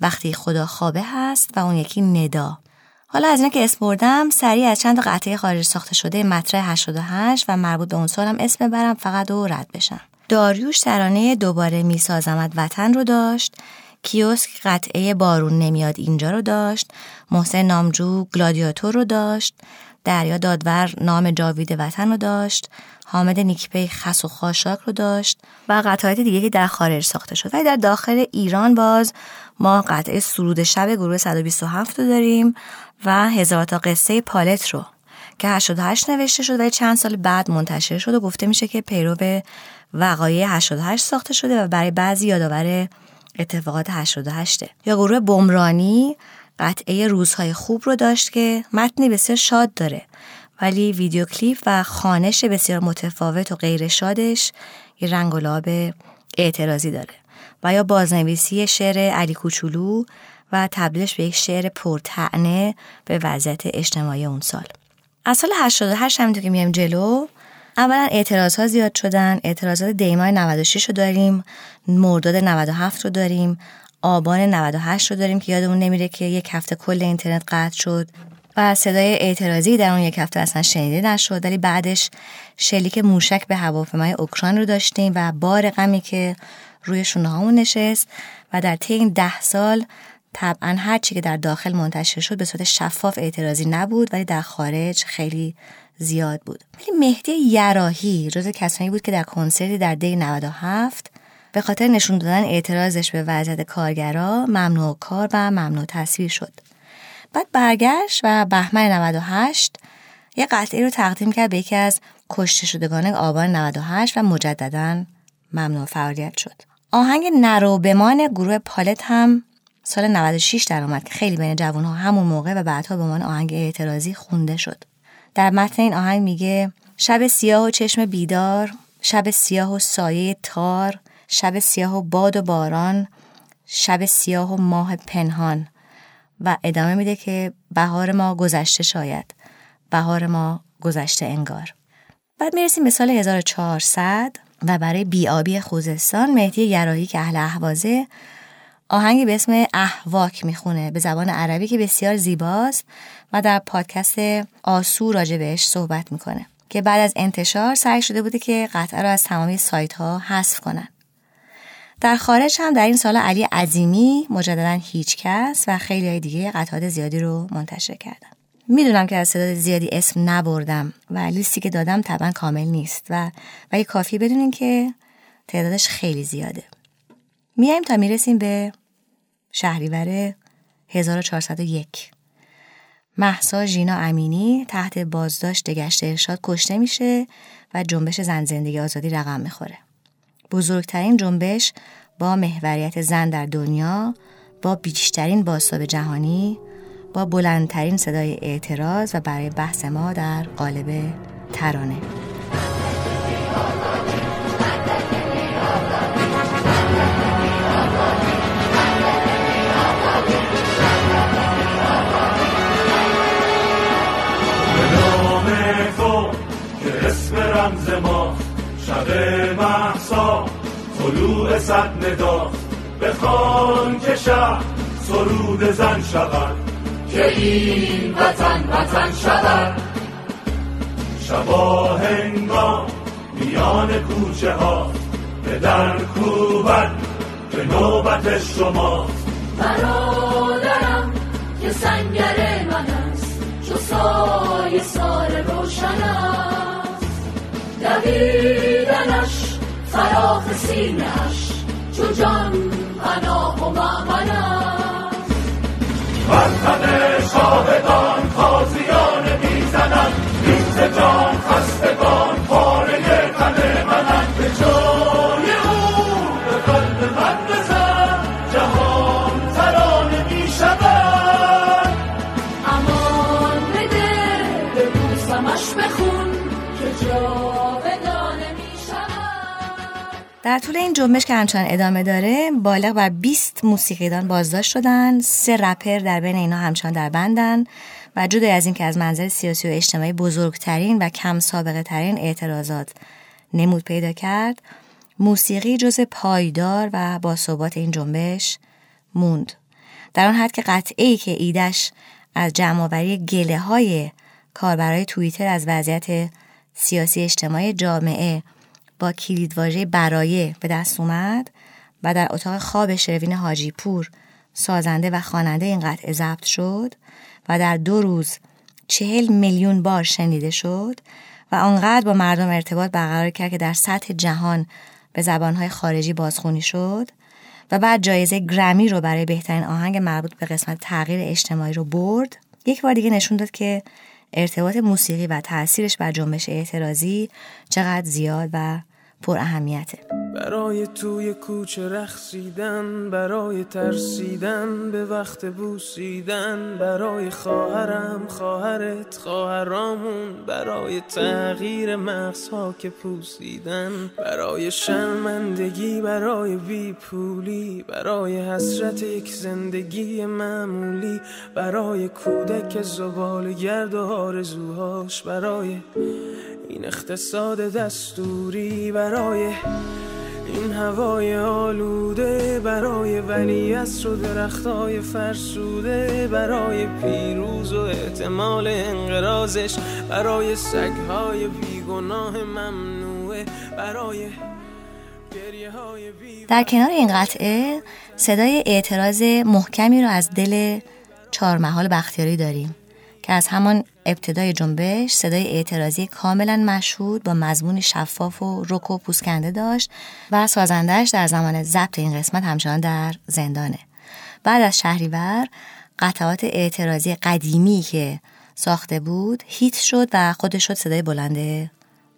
وقتی خدا خوابه هست و اون یکی ندا. حالا از اینا که اسم بردم سریع از چند قطعه خارج ساخته شده مطرح 88 و مربوط به اون سالم اسم برم فقط و رد بشم. داریوش ترانه دوباره میسازمت وطن رو داشت. کیوسک قطعه بارون نمیاد اینجا رو داشت. محسن نامجو گلادیاتور رو داشت. دریا دادور نام جاوید وطن رو داشت حامد نیکپی خس و خاشاک رو داشت و قطعات دیگه که در خارج ساخته شد. ولی در داخل ایران باز ما قطعه سرود شب گروه 127 رو داریم و هزار تا قصه پالت رو که 88 نوشته شد و چند سال بعد منتشر شد و گفته میشه که پیرو وقایع 88 ساخته شده و برای بعضی یادآور اتفاقات 88 یا گروه بمرانی قطعه روزهای خوب رو داشت که متنی بسیار شاد داره. ولی ویدیو کلیپ و خانش بسیار متفاوت و غیر شادش یه رنگ و لاب اعتراضی داره. و یا بازنویسی شعر علی کوچولو و تبدیلش به یک شعر پرتعنه به وضعیت اجتماعی اون سال. از سال 88 همینطور که میایم جلو اولا اعتراض ها زیاد شدن. اعتراضات دیمای 96 رو داریم. مرداد 97 رو داریم. آبان 98 رو داریم که یادمون نمیره که یک هفته کل اینترنت قطع شد و صدای اعتراضی در اون یک هفته اصلا شنیده نشد. ولی بعدش شلیک موشک به هواپیمای اوکراین رو داشتیم و بار غمی که روی شونه نشست و در طی این ده سال طبعا هر چی که در داخل منتشر شد به صورت شفاف اعتراضی نبود ولی در خارج خیلی زیاد بود. ولی مهدی یراهی جز کسانی بود که در کنسرتی در دی 97 به خاطر نشون دادن اعتراضش به وضعیت کارگرا ممنوع کار و ممنوع تصویر شد. بعد برگشت و بهمن 98 یه قطعه رو تقدیم کرد به یکی از کشته شدگان آبان 98 و مجددا ممنوع فعالیت شد. آهنگ نرو بمان گروه پالت هم سال 96 درآمد که خیلی بین جوان ها همون موقع و بعدها به عنوان آهنگ اعتراضی خونده شد. در متن این آهنگ میگه شب سیاه و چشم بیدار شب سیاه و سایه تار شب سیاه و باد و باران شب سیاه و ماه پنهان. و ادامه میده که بهار ما گذشته شاید. بهار ما گذشته انگار. بعد می‌رسیم به سال 1400 و برای بیابی خوزستان مهدی گراهی که اهل احوازه آهنگی به اسم احواک می‌خونه. به زبان عربی که بسیار زیباست و در پادکست آسو راجع بهش صحبت می‌کنه. که بعد از انتشار سعی شده بوده که قطعه رو از تمامی سایت ها حذف کنن. در خارج هم در این سال علی عظیمی مجددا هیچ کس و خیلی های دیگه قطعات زیادی رو منتشر کردن. می‌دونم که از تعداد زیادی اسم نبردم و لیستی که دادم طبعا کامل نیست و ولی کافی بدونین که تعدادش خیلی زیاده. میایم تا می‌رسیم به شهریور 1401 محسا ژینا امینی تحت بازداشت گشت ارشاد کشته میشه و جنبش زن زندگی آزادی رقم می‌خوره. بزرگترین جنبش با محوریت زن در دنیا با بیشترین باستاب جهانی با بلندترین صدای اعتراض و برای بحث ما در قالب ترانه. رمز ما شب محسا طلوع صد ندا. بخوان که شب سرود زن شود. که این وطن وطن شود. شبا هنگام میان کوچه ها. به در کوبت به نوبت شما. برادرم که سنگر من است. چو سای سال روشن است. دویدنش فراخ سینهش چو جان پناه و معمن است شاهدان تازیان می‌زنند. ریز جان در طول این جنبش که همچنان ادامه داره بالغ بر 20 موسیقیدان بازداشت شدن. سه رپر در بین اینا همچنان در بندن. و جدا از اینکه از منظر سیاسی و اجتماعی بزرگترین و کم سابقه ترین اعتراضات نمود پیدا کرد موسیقی جز پایدار و باثبات این جنبش موند. در آن حد که قطعه ای که ایدش از جمعآوری گله های کاربرای توییتر از وضعیت سیاسی اجتماعی جامعه با کلیدواژه برایه به دست اومد و در اتاق خواب شروین حاجی پور سازنده و خواننده این قطعه ضبط شد و در دو روز چهل میلیون بار شنیده شد و آنقدر با مردم ارتباط برقرار کرد که در سطح جهان به زبانهای خارجی بازخونی شد و بعد جایزه گرمی رو برای بهترین آهنگ مربوط به قسمت تغییر اجتماعی رو برد. یک بار دیگه نشون داد که ارتباط موسیقی و تاثیرش بر جنبش اعتراضی چقدر زیاد و پر اهمیته. برای توی کوچه رخصیدن برای ترسیدن به وقت بوسیدن برای خواهرم خواهرت خواهرامون برای تغییر مغزها که پوسیدن برای شرمندگی برای بیپولی برای حسرت یک زندگی معمولی برای کودک زبال گرد و آرزوهاش برای این اقتصاد دستوری برای این هوای آلوده برای ولی و درختای فرسوده برای پیروز و احتمال انقرازش برای سگهای بیگناه ممنوعه برای گریه های در کنار این قطعه صدای اعتراض محکمی رو از دل چهارمحال بختیاری داریم. که از همان ابتدای جنبش صدای اعتراضی کاملا مشهود با مضمون شفاف و رک و پوسکنده داشت و سازندهش در زمان ضبط این قسمت همچنان در زندانه. بعد از شهریور قطعات اعتراضی قدیمی که ساخته بود هیت شد و خودش شد صدای بلند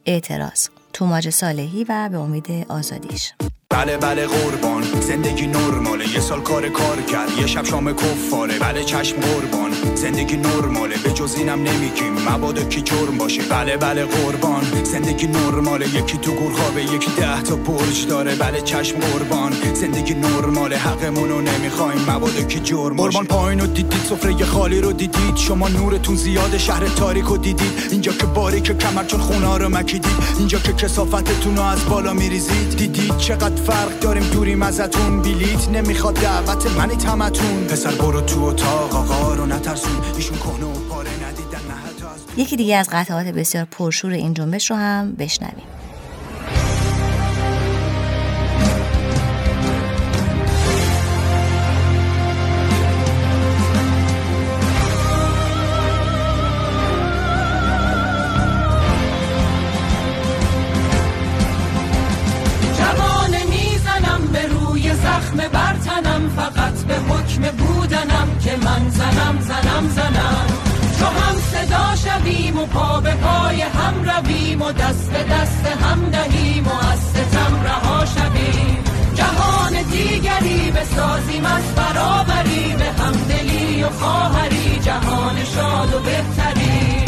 اعتراض. توماج صالحی و به امید آزادیش. بله بله قربان. زندگی نرماله یه سال کار کار کرد. یه شب شام کفاره. بله چشم قربان. زندگی نرماله به جز اینم نمیگیم. مبادا کی جرم باشه. بله بله قربان. زندگی نرماله یکی تو گور خوابه یکی ده تا برج داره. بله چشم قربان. زندگی نرماله حقمونو نمی‌خوایم. مبادا کی جرم باشه. قربان پایین رو دیدید سفره خالی رو دیدید. شما نورتون زیاد شهر تاریک رو دیدید. اینجا که باریک کمر چون خونه رو مکیدید. اینجا که کسافتتون رو از بالا میریزید. دیدید چقدر فرق داریم دوریم ازتون بیلیت نمی‌خواد دعوت منی تمتون پسر برو تو اتاق آقا رو نترسون. ایشون کهنه و پاره ندیدن نه حتی از یکی دیگه از قطعات بسیار پرشور این جنبش رو هم بشنویم. بودنم که من زنم زنم زنم. چو هم صدا شویم و پا به پای هم رویم و دست به دست هم دهیم و از ستم رها شویم. جهان دیگری بسازیم از برابری به همدلی و خواهری. جهان شاد و بهتری.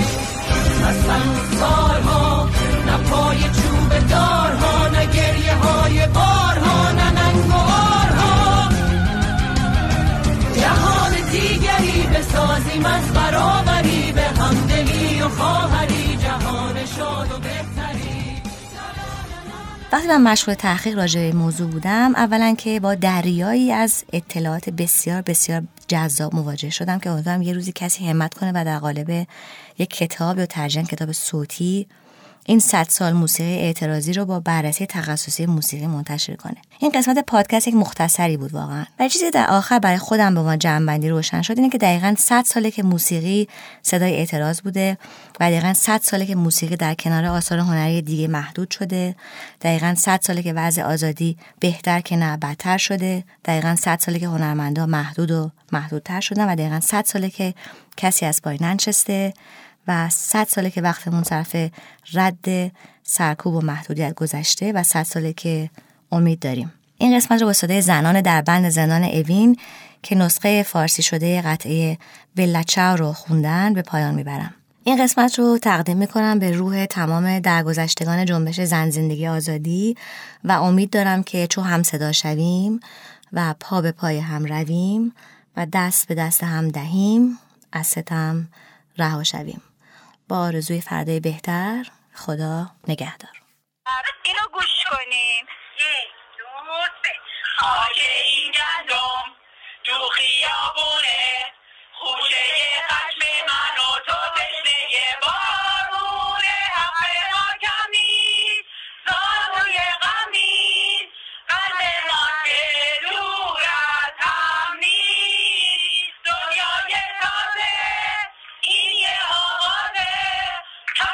هستن سالها نه پای چوب دارها نه گریه های بارها نه بسازیم از برابری به همدلی و خواهری. جهان شاد و بهتری. وقتی من مشغول تحقیق راجع به موضوع بودم اولا که با دریایی از اطلاعات بسیار بسیار جذاب مواجه شدم که امیدوارم یه روزی کسی همت کنه و در قالب یک کتاب یا ترجمه کتاب صوتی این صد سال موسیقی اعتراضی رو با بررسی تخصصی موسیقی منتشر کنه. این قسمت پادکست یک مختصری بود واقعا. و چیزی در آخر برای خودم به ما جمعبندی روشن شد اینه که دقیقا 100 ساله که موسیقی صدای اعتراض بوده و دقیقا 100 ساله که موسیقی در کنار آثار هنری دیگه محدود شده. دقیقا 100 ساله که وضع آزادی بهتر که نه بدتر شده. دقیقا 100 ساله که هنرمندا محدود و محدودتر شدن و دقیقا 100 ساله که کسی از پای ننشسته. و صد ساله که وقتمون صرف رد سرکوب و محدودیت گذشته و صد ساله که امید داریم. این قسمت رو با صدای زنان در بند زندان اوین که نسخه فارسی شده قطعه بلچاو رو خوندن به پایان می‌برم. این قسمت رو تقدیم می‌کنم به روح تمام درگذشتگان جنبش زن زندگی آزادی و امید دارم که چون هم صدا شویم و پا به پای هم رویم و دست به دست هم دهیم از ستم رها شویم. با آرزوی فردای بهتر خدا نگهدار. آره، اینو گوش کنیم. یک دو سه. خاک این گندم تو خیابونه. خوشه خشم من و تو تشنه بارونه. حق ما کمی نیست زانوی غم نیست قلب ما